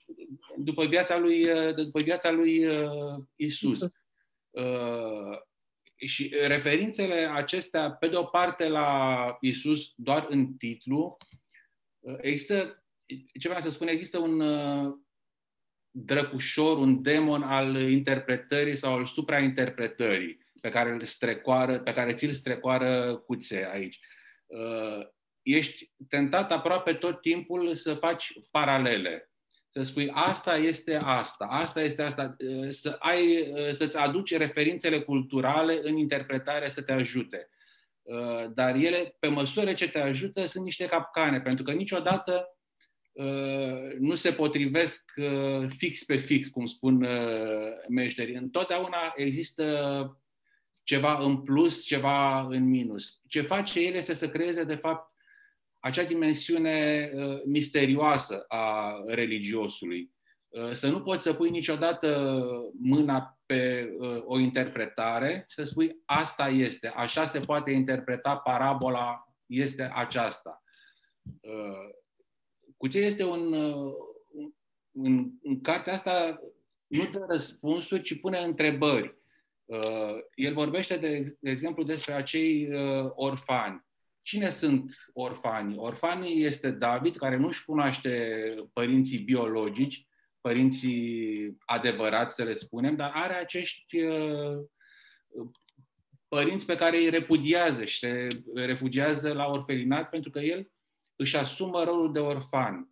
după viața lui, uh, după viața lui uh, Isus. Și referințele acestea, pe de o parte la Isus doar în titlu, există, ce vreau să spun, există un drăcușor, un demon al interpretării sau al suprainterpretării pe care îl strecoară, pe care ți-l strecoară cuțe aici ești tentat aproape tot timpul să faci paralele. Să spui asta este asta, asta este asta, să ai, să-ți aduci referințele culturale în interpretare să te ajute. Dar ele, pe măsură ce te ajută, sunt niște capcane, pentru că niciodată nu se potrivesc fix pe fix, cum spun meșterii. Întotdeauna există ceva în plus, ceva în minus. Ce face el este să creeze, de fapt, acea dimensiune uh, misterioasă a religiosului. Uh, să nu poți să pui niciodată mâna pe uh, o interpretare și să spui asta este, așa se poate interpreta parabola, este aceasta. Cu ce este un, în, în cartea asta nu dă răspunsuri, ci pune întrebări. El vorbește, de, de exemplu, despre acei orfani Cine sunt orfanii? Orfanii este David, care nu-și cunoaște părinții biologici, părinții adevărați, să le spunem, dar are acești uh, părinți pe care îi repudiază și se refugiază la orfelinat pentru că el își asumă rolul de orfan.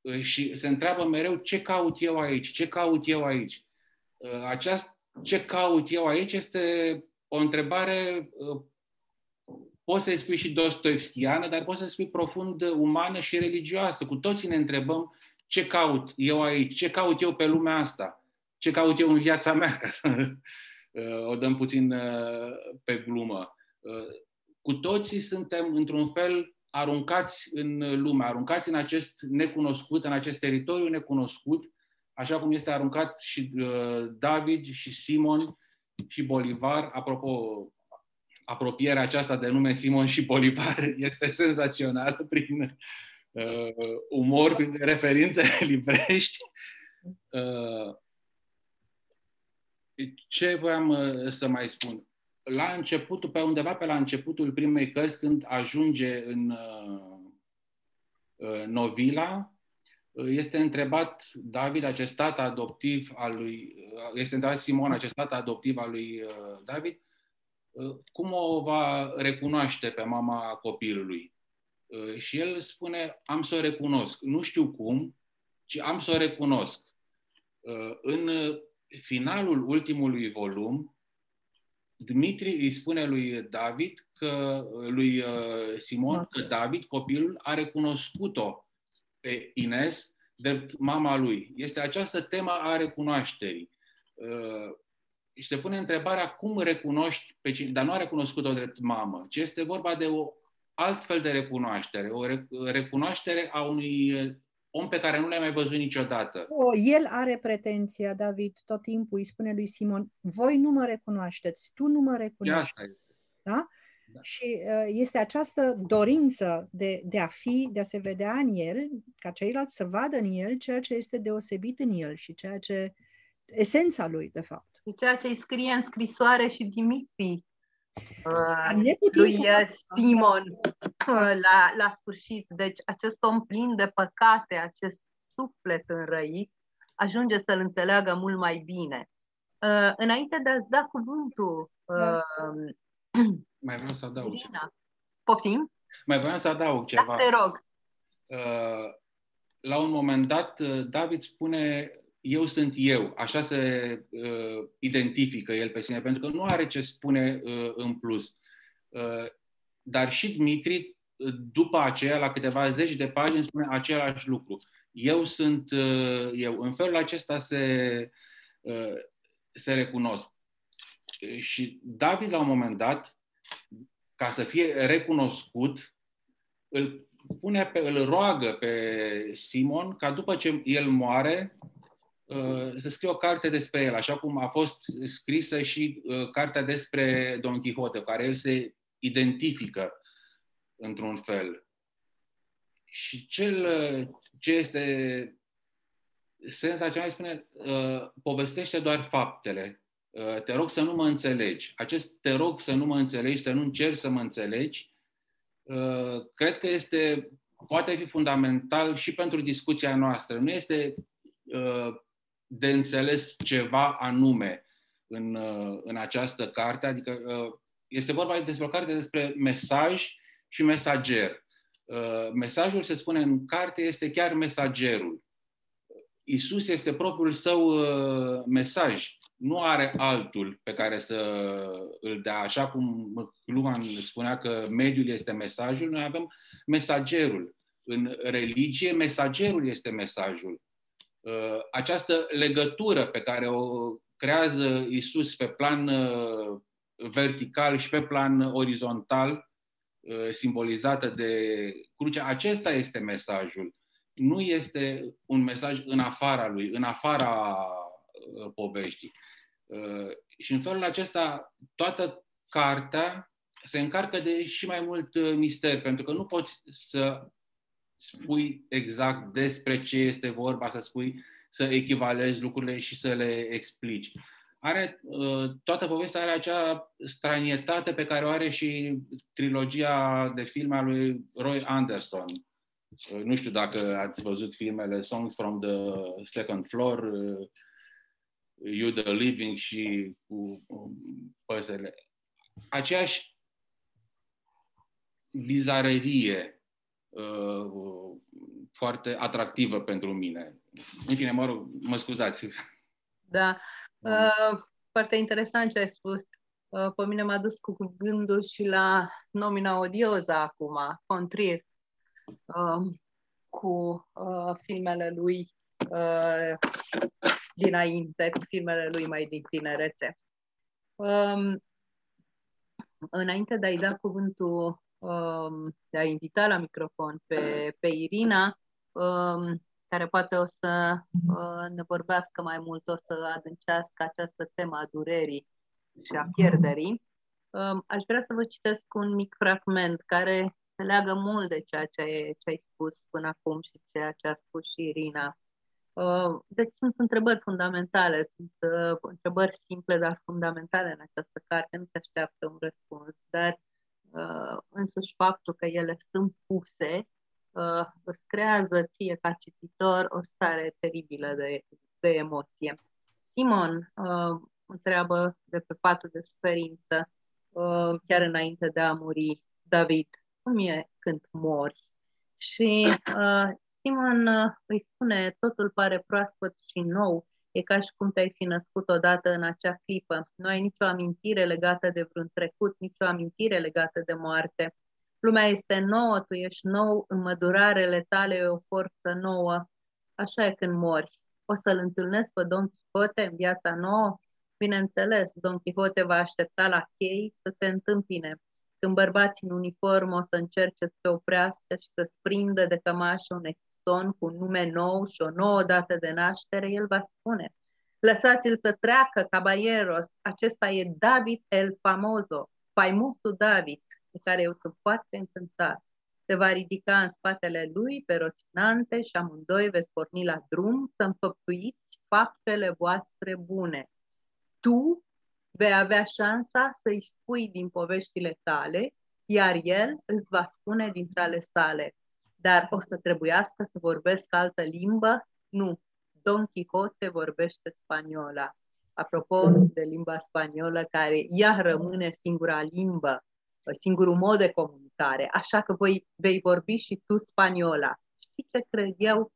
Uh, și se întreabă mereu ce caut eu aici, ce caut eu aici. Uh, aceast, ce caut eu aici este o întrebare poți să-i spui și dostoevskiană, dar poți să-i spui profund umană și religioasă. Cu toții ne întrebăm ce caut eu aici, ce caut eu pe lumea asta, ce caut eu în viața mea, [laughs] ca să uh, o dăm puțin uh, pe glumă. Uh, cu toții suntem, într-un fel, aruncați în lume, aruncați în acest necunoscut, în acest teritoriu necunoscut, așa cum este aruncat și David și Simon și Bolivar. Apropo, apropierea aceasta de nume Simon și Polivar [laughs] este senzațională prin uh, umor, prin referințe [laughs] livrești. Uh, ce voiam uh, să mai spun? La începutul, pe undeva pe la începutul primei cărți, când ajunge în uh, uh Novila, uh, este întrebat David, acest tată adoptiv al lui, uh, este întrebat Simon, acest tată adoptiv al lui David, cum o va recunoaște pe mama copilului? Uh, și el spune, am să o recunosc. Nu știu cum, ci am să o recunosc. Uh, în finalul ultimului volum, Dmitri îi spune lui David că lui uh, Simon că David, copilul, a recunoscut-o pe Ines de mama lui. Este această temă a recunoașterii și se pune întrebarea cum recunoști pe cine, dar nu a recunoscut-o drept mamă, ci este vorba de o alt fel de recunoaștere, o recunoaștere a unui om pe care nu l-ai mai văzut niciodată. O, el are pretenția, David, tot timpul îi spune lui Simon, voi nu mă recunoașteți, tu nu mă recunoști. Asta este. Da? Da. Și uh, este această dorință de, de a fi, de a se vedea în el, ca ceilalți să vadă în el ceea ce este deosebit în el și ceea ce esența lui, de fapt ceea ce îi scrie în scrisoare și Dimitri uh, lui Simon uh, la, la sfârșit. Deci acest om plin de păcate, acest suflet înrăit, ajunge să-l înțeleagă mult mai bine. Uh, înainte de a-ți da cuvântul, uh, mai vreau să adaug. Irina, poftim? Mai vreau să adaug ceva. Da, te rog. Uh, la un moment dat, uh, David spune eu sunt eu, așa se uh, identifică el pe sine, pentru că nu are ce spune uh, în plus. Uh, dar și Dmitri, uh, după aceea, la câteva zeci de pagini, spune același lucru. Eu sunt uh, eu. În felul acesta se, uh, se recunosc. Și David, la un moment dat, ca să fie recunoscut, îl pune pe, îl roagă pe Simon ca după ce el moare Uh, să scrie o carte despre el, așa cum a fost scrisă și uh, cartea despre Don Quixote, care el se identifică într-un fel. și cel ce este senzațional spune, uh, povestește doar faptele. Uh, te rog să nu mă înțelegi. Acest te rog să nu mă înțelegi, să nu încerci să mă înțelegi, uh, cred că este, poate fi fundamental și pentru discuția noastră. Nu este uh, de înțeles ceva anume în, uh, în această carte, adică uh, este vorba despre o carte despre mesaj și mesager. Uh, mesajul, se spune în carte, este chiar mesagerul. Isus este propriul său uh, mesaj. Nu are altul pe care să îl dea. Așa cum Luman spunea că mediul este mesajul, noi avem mesagerul. În religie, mesagerul este mesajul. Uh, această legătură pe care o creează Isus pe plan vertical și pe plan orizontal, Uh, simbolizată de cruce, acesta este mesajul. Nu este un mesaj în afara lui, în afara uh, poveștii. Uh, și în felul acesta, toată cartea se încarcă de și mai mult mister, pentru că nu poți să spui exact despre ce este vorba, să spui, să echivalezi lucrurile și să le explici are, uh, toată povestea are acea stranietate pe care o are și trilogia de filme a lui Roy Anderson. Uh, nu știu dacă ați văzut filmele Songs from the Second Floor, uh, You the Living și cu păsările. Aceeași bizarerie foarte atractivă pentru mine. În fine, mă rog, mă scuzați. Da, Uh, foarte interesant ce ai spus. Uh, pe mine m-a dus cu gândul și la nomina odioza acum, Contrir, uh, cu uh, filmele lui uh, dinainte, cu filmele lui mai din tinerețe. Um, înainte de a-i da cuvântul, um, de a invita la microfon pe, pe Irina, um, care poate o să uh, ne vorbească mai mult, o să adâncească această temă a durerii și a pierderii. Uh, aș vrea să vă citesc un mic fragment care se leagă mult de ceea ce ai, ce ai spus până acum și ceea ce a spus și Irina. Uh, deci sunt întrebări fundamentale, sunt uh, întrebări simple, dar fundamentale în această carte, nu se așteaptă un răspuns, dar uh, însuși faptul că ele sunt puse uh, îți creează ție ca cititor o stare teribilă de, de emoție. Simon uh, întreabă de pe patul de suferință, uh, chiar înainte de a muri, David, cum e când mori? Și uh, Simon uh, îi spune, totul pare proaspăt și nou, e ca și cum te-ai fi născut odată în acea clipă. Nu ai nicio amintire legată de vreun trecut, nicio amintire legată de moarte. Lumea este nouă, tu ești nou, înmădurarele tale e o forță nouă. Așa e când mori. O să-l întâlnesc pe Don Quixote în viața nouă? Bineînțeles, Don Quixote va aștepta la chei să te întâmpine. Când bărbații în uniformă o să încerce să te oprească și să sprindă de cămașă un exon cu un nume nou și o nouă dată de naștere, el va spune Lăsați-l să treacă, caballeros, acesta e David el Famoso, faimosul David, de care eu sunt foarte încântat. Se va ridica în spatele lui pe Rosinante și amândoi veți porni la drum să înfăptuiți faptele voastre bune. Tu vei avea șansa să-i spui din poveștile tale, iar el îți va spune dintre ale sale. Dar o să trebuiască să vorbesc altă limbă? Nu. Don Quixote vorbește spaniola. Apropo de limba spaniolă, care ea rămâne singura limbă singurul mod de comunicare, așa că voi vei vorbi și tu spaniola. Știi ce cred eu?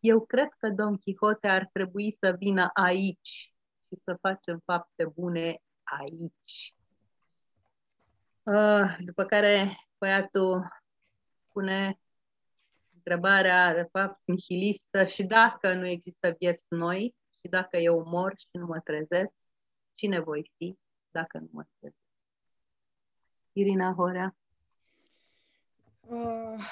Eu cred că Don Quixote ar trebui să vină aici și să facem fapte bune aici. Uh, după care băiatul pune întrebarea, de fapt, nihilistă, și dacă nu există vieți noi, și dacă eu mor și nu mă trezesc, cine voi fi dacă nu mă trezesc? Irina Horea? Uh,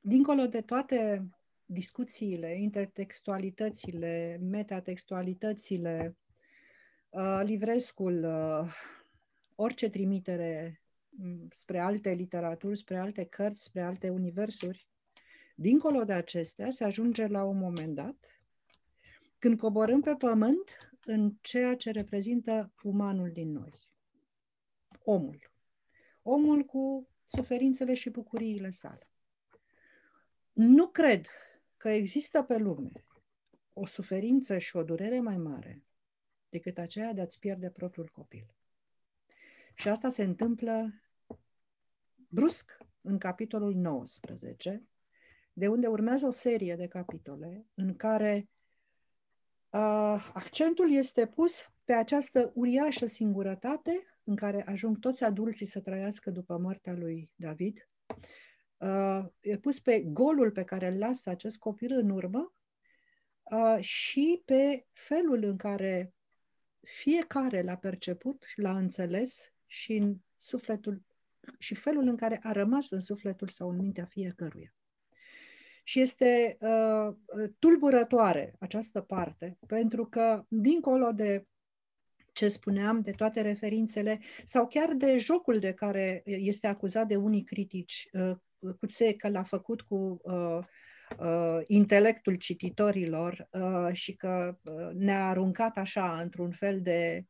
dincolo de toate discuțiile, intertextualitățile, metatextualitățile, uh, livrescul, uh, orice trimitere mm, spre alte literaturi, spre alte cărți, spre alte universuri. Dincolo de acestea, se ajunge la un moment dat când coborâm pe pământ în ceea ce reprezintă umanul din noi. Omul. Omul cu suferințele și bucuriile sale. Nu cred că există pe lume o suferință și o durere mai mare decât aceea de a-ți pierde propriul copil. Și asta se întâmplă brusc în capitolul 19, de unde urmează o serie de capitole în care uh, accentul este pus pe această uriașă singurătate în care ajung toți adulții să trăiască după moartea lui David, uh, e pus pe golul pe care îl lasă acest copil în urmă uh, și pe felul în care fiecare l-a perceput, l-a înțeles și în sufletul și felul în care a rămas în sufletul sau în mintea fiecăruia. Și este uh, tulburătoare această parte, pentru că, dincolo de ce spuneam, de toate referințele, sau chiar de jocul de care este acuzat de unii critici, uh, Cuțe că l-a făcut cu uh, uh, intelectul cititorilor uh, și că uh, ne-a aruncat așa într-un fel de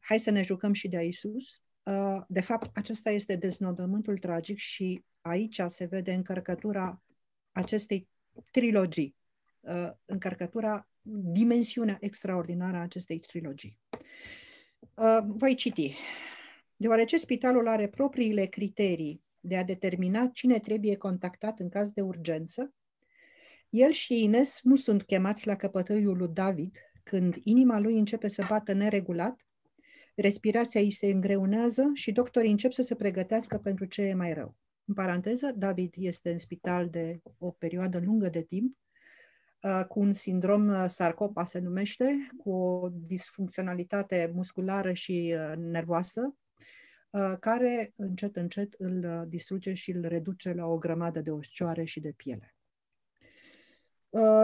hai să ne jucăm și de Isus. Uh, de fapt, acesta este deznodământul tragic și aici se vede încărcătura acestei trilogii, uh, încărcătura, dimensiunea extraordinară a acestei trilogii. Uh, voi citi. Deoarece spitalul are propriile criterii de a determina cine trebuie contactat în caz de urgență, el și Ines nu sunt chemați la căpătăiul lui David când inima lui începe să bată neregulat, respirația îi se îngreunează și doctorii încep să se pregătească pentru ce e mai rău. În paranteză, David este în spital de o perioadă lungă de timp, uh, cu un sindrom uh, sarcopa se numește, cu o disfuncționalitate musculară și uh, nervoasă, care încet, încet îl distruge și îl reduce la o grămadă de oscioare și de piele.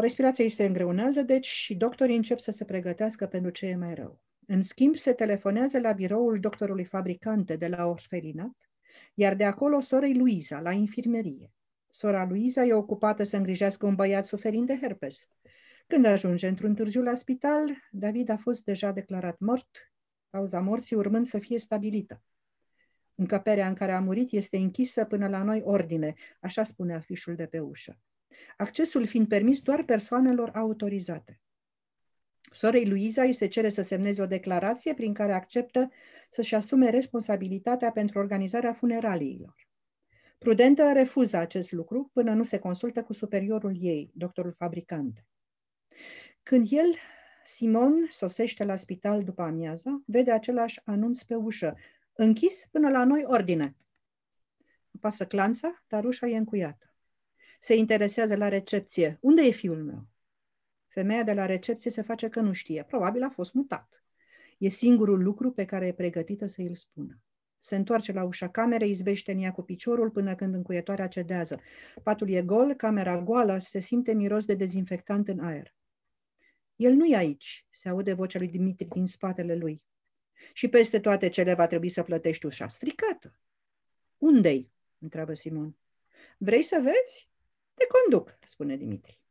Respirația îi se îngreunează, deci, și doctorii încep să se pregătească pentru ce e mai rău. În schimb, se telefonează la biroul doctorului fabricante de la orfelinat, iar de acolo sorei Luiza, la infirmerie. Sora Luiza e ocupată să îngrijească un băiat suferind de herpes. Când ajunge într-un târziu la spital, David a fost deja declarat mort, cauza morții urmând să fie stabilită. Încăperea în care a murit este închisă până la noi ordine, așa spune afișul de pe ușă. Accesul fiind permis doar persoanelor autorizate. Sorei Luiza îi se cere să semneze o declarație prin care acceptă să-și asume responsabilitatea pentru organizarea funeraliilor. Prudentă refuză acest lucru până nu se consultă cu superiorul ei, doctorul fabricant. Când el, Simon, sosește la spital după amiaza, vede același anunț pe ușă. Închis până la noi ordine. Pasă clanța, dar ușa e încuiată. Se interesează la recepție. Unde e fiul meu? Femeia de la recepție se face că nu știe. Probabil a fost mutat. E singurul lucru pe care e pregătită să îl spună. Se întoarce la ușa camerei, izbește în ea cu piciorul până când încuietoarea cedează. Patul e gol, camera goală, se simte miros de dezinfectant în aer. El nu e aici, se aude vocea lui Dimitri din spatele lui. Și peste toate cele va trebui să plătești ușa stricată. Unde-i? întreabă Simon. Vrei să vezi? Te conduc, spune Dimitri.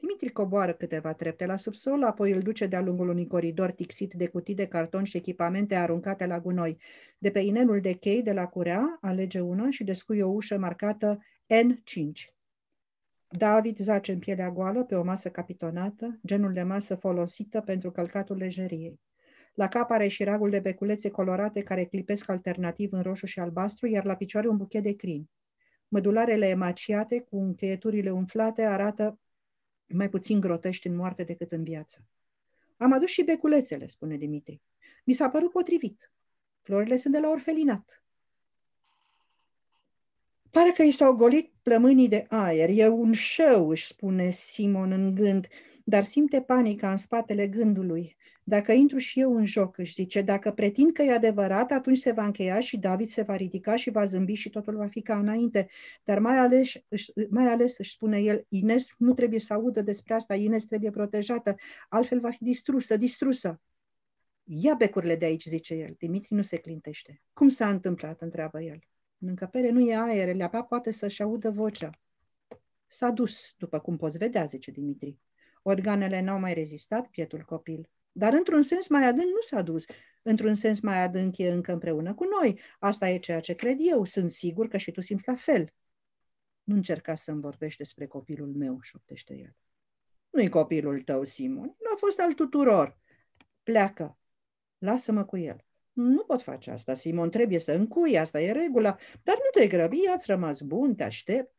Dimitri coboară câteva trepte la subsol, apoi îl duce de-a lungul unui coridor tixit de cutii de carton și echipamente aruncate la gunoi. De pe inelul de chei de la curea, alege una și descuie o ușă marcată N5. David zace în pielea goală pe o masă capitonată, genul de masă folosită pentru călcatul lejeriei. La cap are și ragul de beculețe colorate care clipesc alternativ în roșu și albastru, iar la picioare un buchet de crin. Mădularele emaciate, cu încheieturile umflate, arată mai puțin grotești în moarte decât în viață. Am adus și beculețele, spune Dimitri. Mi s-a părut potrivit. Florile sunt de la orfelinat. Pare că i s-au golit plămânii de aer. E un șău, își spune Simon în gând, dar simte panica în spatele gândului. Dacă intru și eu în joc, își zice, dacă pretind că e adevărat, atunci se va încheia și David se va ridica și va zâmbi și totul va fi ca înainte. Dar mai ales, mai ales își spune el, Ines nu trebuie să audă despre asta, Ines trebuie protejată, altfel va fi distrusă, distrusă. Ia becurile de aici, zice el. Dimitri nu se clintește. Cum s-a întâmplat, întreabă el. În încăpere nu e aer, Leapa poate să-și audă vocea. S-a dus, după cum poți vedea, zice Dimitri. Organele n-au mai rezistat, pietul copil. Dar într-un sens mai adânc nu s-a dus. Într-un sens mai adânc e încă împreună cu noi. Asta e ceea ce cred eu. Sunt sigur că și tu simți la fel. Nu încerca să-mi vorbești despre copilul meu, șoptește el. Nu-i copilul tău, Simon. Nu a fost al tuturor. Pleacă. Lasă-mă cu el. Nu pot face asta, Simon. Trebuie să încui, asta e regula. Dar nu te grăbi, ați rămas bun, te aștept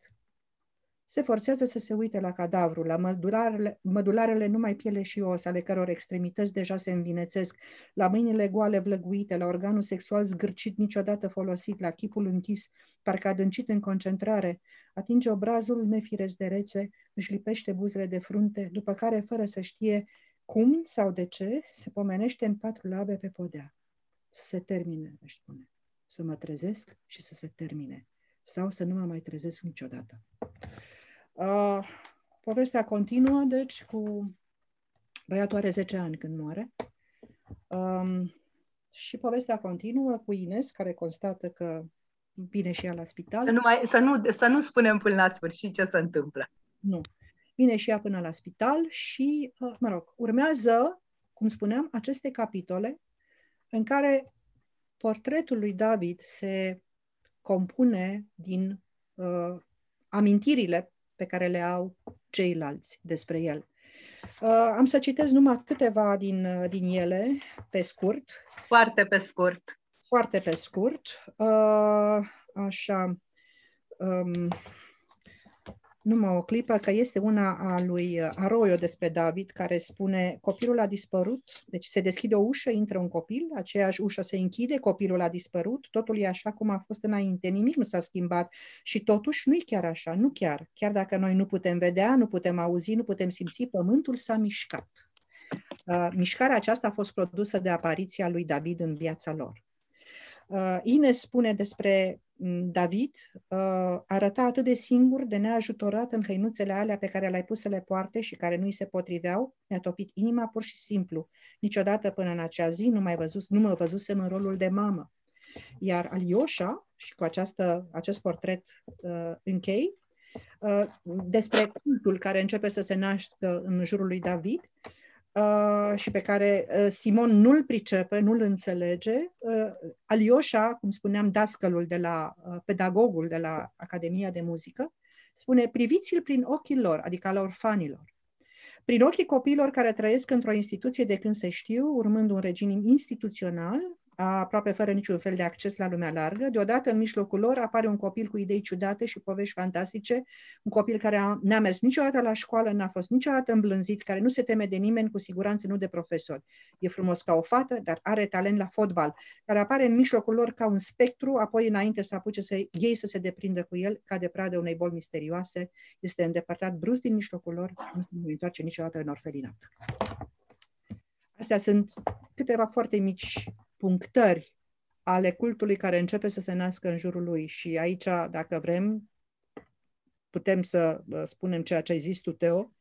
se forțează să se uite la cadavru, la mădularele, mădularele numai piele și os, ale căror extremități deja se învinețesc, la mâinile goale vlăguite, la organul sexual zgârcit niciodată folosit, la chipul închis, parcă adâncit în concentrare, atinge obrazul nefiresc de rece, își lipește buzele de frunte, după care, fără să știe cum sau de ce, se pomenește în patru labe pe podea. Să se termine, își spune. Să mă trezesc și să se termine. Sau să nu mă mai trezesc niciodată. Uh, povestea continuă, deci, cu băiatul are 10 ani când moare. Um, și povestea continuă cu Ines, care constată că vine și ea la spital. Să nu, mai, să nu, să nu spunem până la sfârșit ce se întâmplă. Nu. Vine și ea până la spital și, uh, mă rog, urmează, cum spuneam, aceste capitole în care portretul lui David se compune din uh, amintirile pe care le au ceilalți despre el. Uh, am să citesc numai câteva din, uh, din ele, pe scurt. Foarte pe scurt. Foarte pe scurt. Uh, așa. Um, numai o clipă, că este una a lui Arroyo despre David, care spune copilul a dispărut, deci se deschide o ușă, intră un copil, aceeași ușă se închide, copilul a dispărut, totul e așa cum a fost înainte, nimic nu s-a schimbat și totuși nu-i chiar așa, nu chiar. Chiar dacă noi nu putem vedea, nu putem auzi, nu putem simți, pământul s-a mișcat. Uh, mișcarea aceasta a fost produsă de apariția lui David în viața lor. Uh, Ines spune despre Mm, David uh, arăta atât de singur, de neajutorat în hăinuțele alea pe care le-ai pus să le poarte și care nu-i se potriveau, mi-a topit inima pur și simplu. Niciodată până în acea zi nu, mai văzus, nu mă văzusem în rolul de mamă. Iar Alioșa, și cu această, acest portret uh, închei, uh, despre cultul care începe să se nașcă în jurul lui David, uh, și pe care uh, Simon nu-l pricepe, nu-l înțelege. Uh, Alioșa, cum spuneam, dascălul de la, uh, pedagogul de la Academia de Muzică, spune, priviți-l prin ochii lor, adică al orfanilor. Prin ochii copiilor care trăiesc într-o instituție de când se știu, urmând un regim instituțional, aproape fără niciun fel de acces la lumea largă. Deodată, în mijlocul lor, apare un copil cu idei ciudate și povești fantastice, un copil care n-a mers niciodată la școală, n-a fost niciodată îmblânzit, care nu se teme de nimeni, cu siguranță nu de profesori. E frumos ca o fată, dar are talent la fotbal, care apare în mijlocul lor ca un spectru, apoi înainte să apuce să ei să se deprindă cu el, ca de pradă unei boli misterioase, este îndepărtat brusc din mijlocul lor și nu se întoarce niciodată în orfelinat. Astea sunt câteva foarte mici punctări ale cultului care începe să se nască în jurul lui. Și aici, dacă vrem, putem să spunem ceea ce ai zis tu, Teo,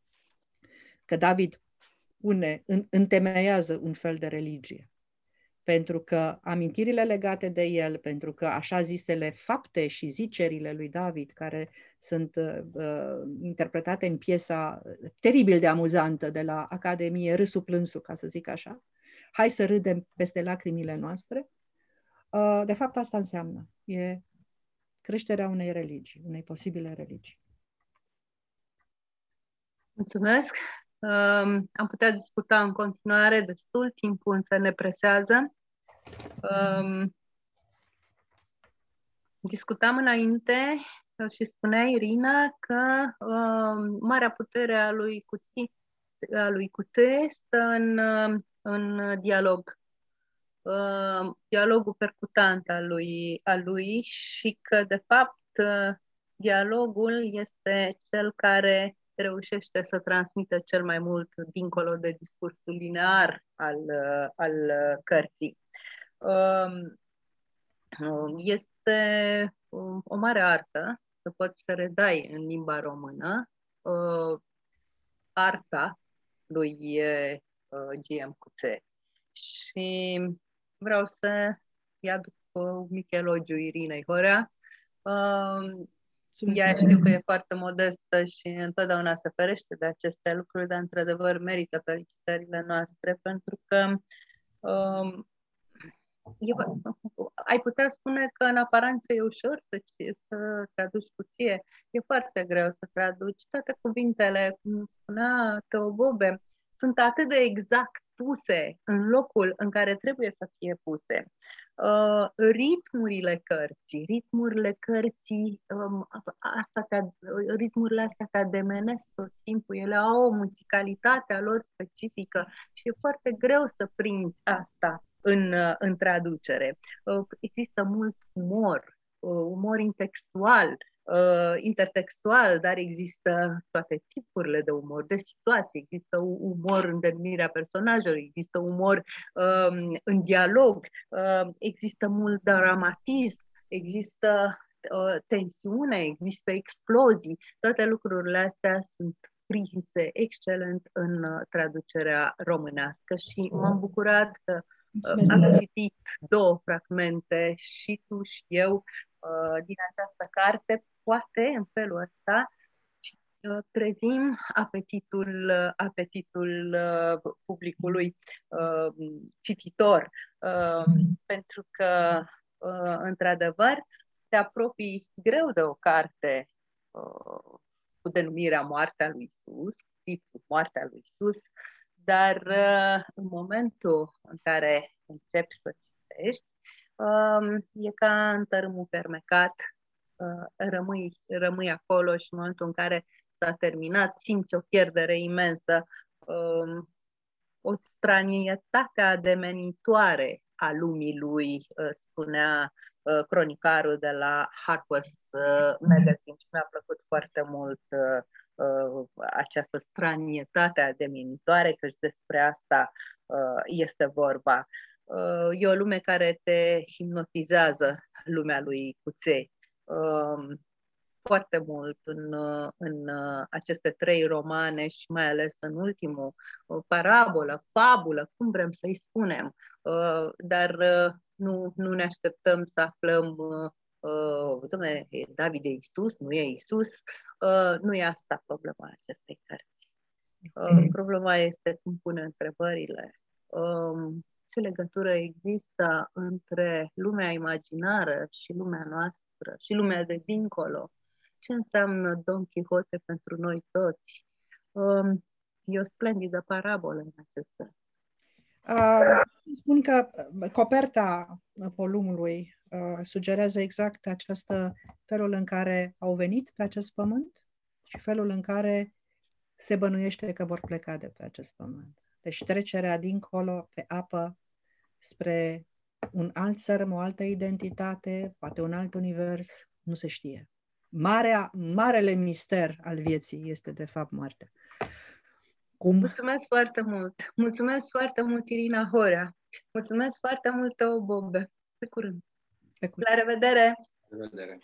că David pune, întemeiază un fel de religie. Pentru că amintirile legate de el, pentru că așa zisele fapte și zicerile lui David, care sunt uh, interpretate în piesa teribil de amuzantă de la Academie, Râsul Plânsul, ca să zic așa, hai să râdem peste lacrimile noastre. Uh, de fapt, asta înseamnă. E creșterea unei religii, unei posibile religii. Mulțumesc! Um, am putea discuta în continuare destul, timpul însă ne presează. Um, discutam înainte și spunea Irina că um, marea putere a lui Cuții a lui Cuțe stă în în dialog. Uh, dialogul percutant al lui, al lui și că, de fapt, uh, dialogul este cel care reușește să transmită cel mai mult dincolo de discursul linear al, uh, al cărții. Um, este o mare artă să poți să redai în limba română arta lui uh, GM cu C. și vreau să îi aduc un mic elogiu Irinei Horea. Uh, ea știu că e foarte modestă și întotdeauna se ferește de aceste lucruri, dar într-adevăr merită felicitările noastre pentru că um, e, ai putea spune că în aparență e ușor să, să traduci cuție. E foarte greu să traduci toate cuvintele, cum spunea Teobobe, sunt atât de exact puse în locul în care trebuie să fie puse. Uh, ritmurile cărții, ritmurile cărții, um, asta te, ritmurile astea te ademenesc tot timpul, ele au o muzicalitate a lor specifică și e foarte greu să prinzi asta în, uh, în traducere. Uh, există mult umor, uh, umor intextual, uh, intertextual, dar există toate tipurile de umor, de situații. Există umor în denumirea personajelor, există umor um, în dialog, uh, există mult dramatism, există uh, tensiune, există explozii. Toate lucrurile astea sunt prinse excelent în uh, traducerea românească și m-am bucurat că uh, am citit două fragmente și tu și eu uh, din această carte poate în felul ăsta uh, trezim apetitul, apetitul uh, publicului uh, cititor, pentru că, într-adăvăr, te apropii greu de o carte cu denumirea Moartea lui Isus, titlul Moartea lui Isus, dar în momentul în care începi să citești, e ca în tărâmul fermecat Uh, rămâi, rămâi acolo și în momentul în care s-a terminat, simți o pierdere imensă, um, o stranietate ademenitoare a lumii lui, uh, spunea uh, cronicarul de la Harper's Magazine și mi-a plăcut foarte mult această stranietate ademenitoare, că și despre asta este vorba. E o lume care te hipnotizează, lumea lui Cuței Um, foarte mult în, în aceste trei romane și mai ales în ultimul, o parabolă, fabulă, cum vrem să-i spunem, uh, dar uh, nu, nu ne așteptăm să aflăm uh, domnule, e David e Isus, nu e Isus, nu e asta problema acestei cărți. Problema este cum pune întrebările, um, ce legătură există între lumea imaginară și lumea noastră și lumea de dincolo. Ce înseamnă Don Quixote pentru noi toți? Um, e o splendidă parabolă în acest sens. Uh, spun că coperta volumului uh, sugerează exact această felul în care au venit pe acest pământ și felul în care se bănuiește că vor pleca de pe acest pământ. Deci trecerea dincolo pe apă spre un alt sărm, o altă identitate, poate un alt univers, nu se știe. Marea, marele mister al vieții este de fapt moartea. Cum? Mulțumesc foarte mult! Mulțumesc foarte mult, Irina Horea! Mulțumesc foarte mult, Teo Bobe! Pe curând! Pe curând. La revedere! La revedere!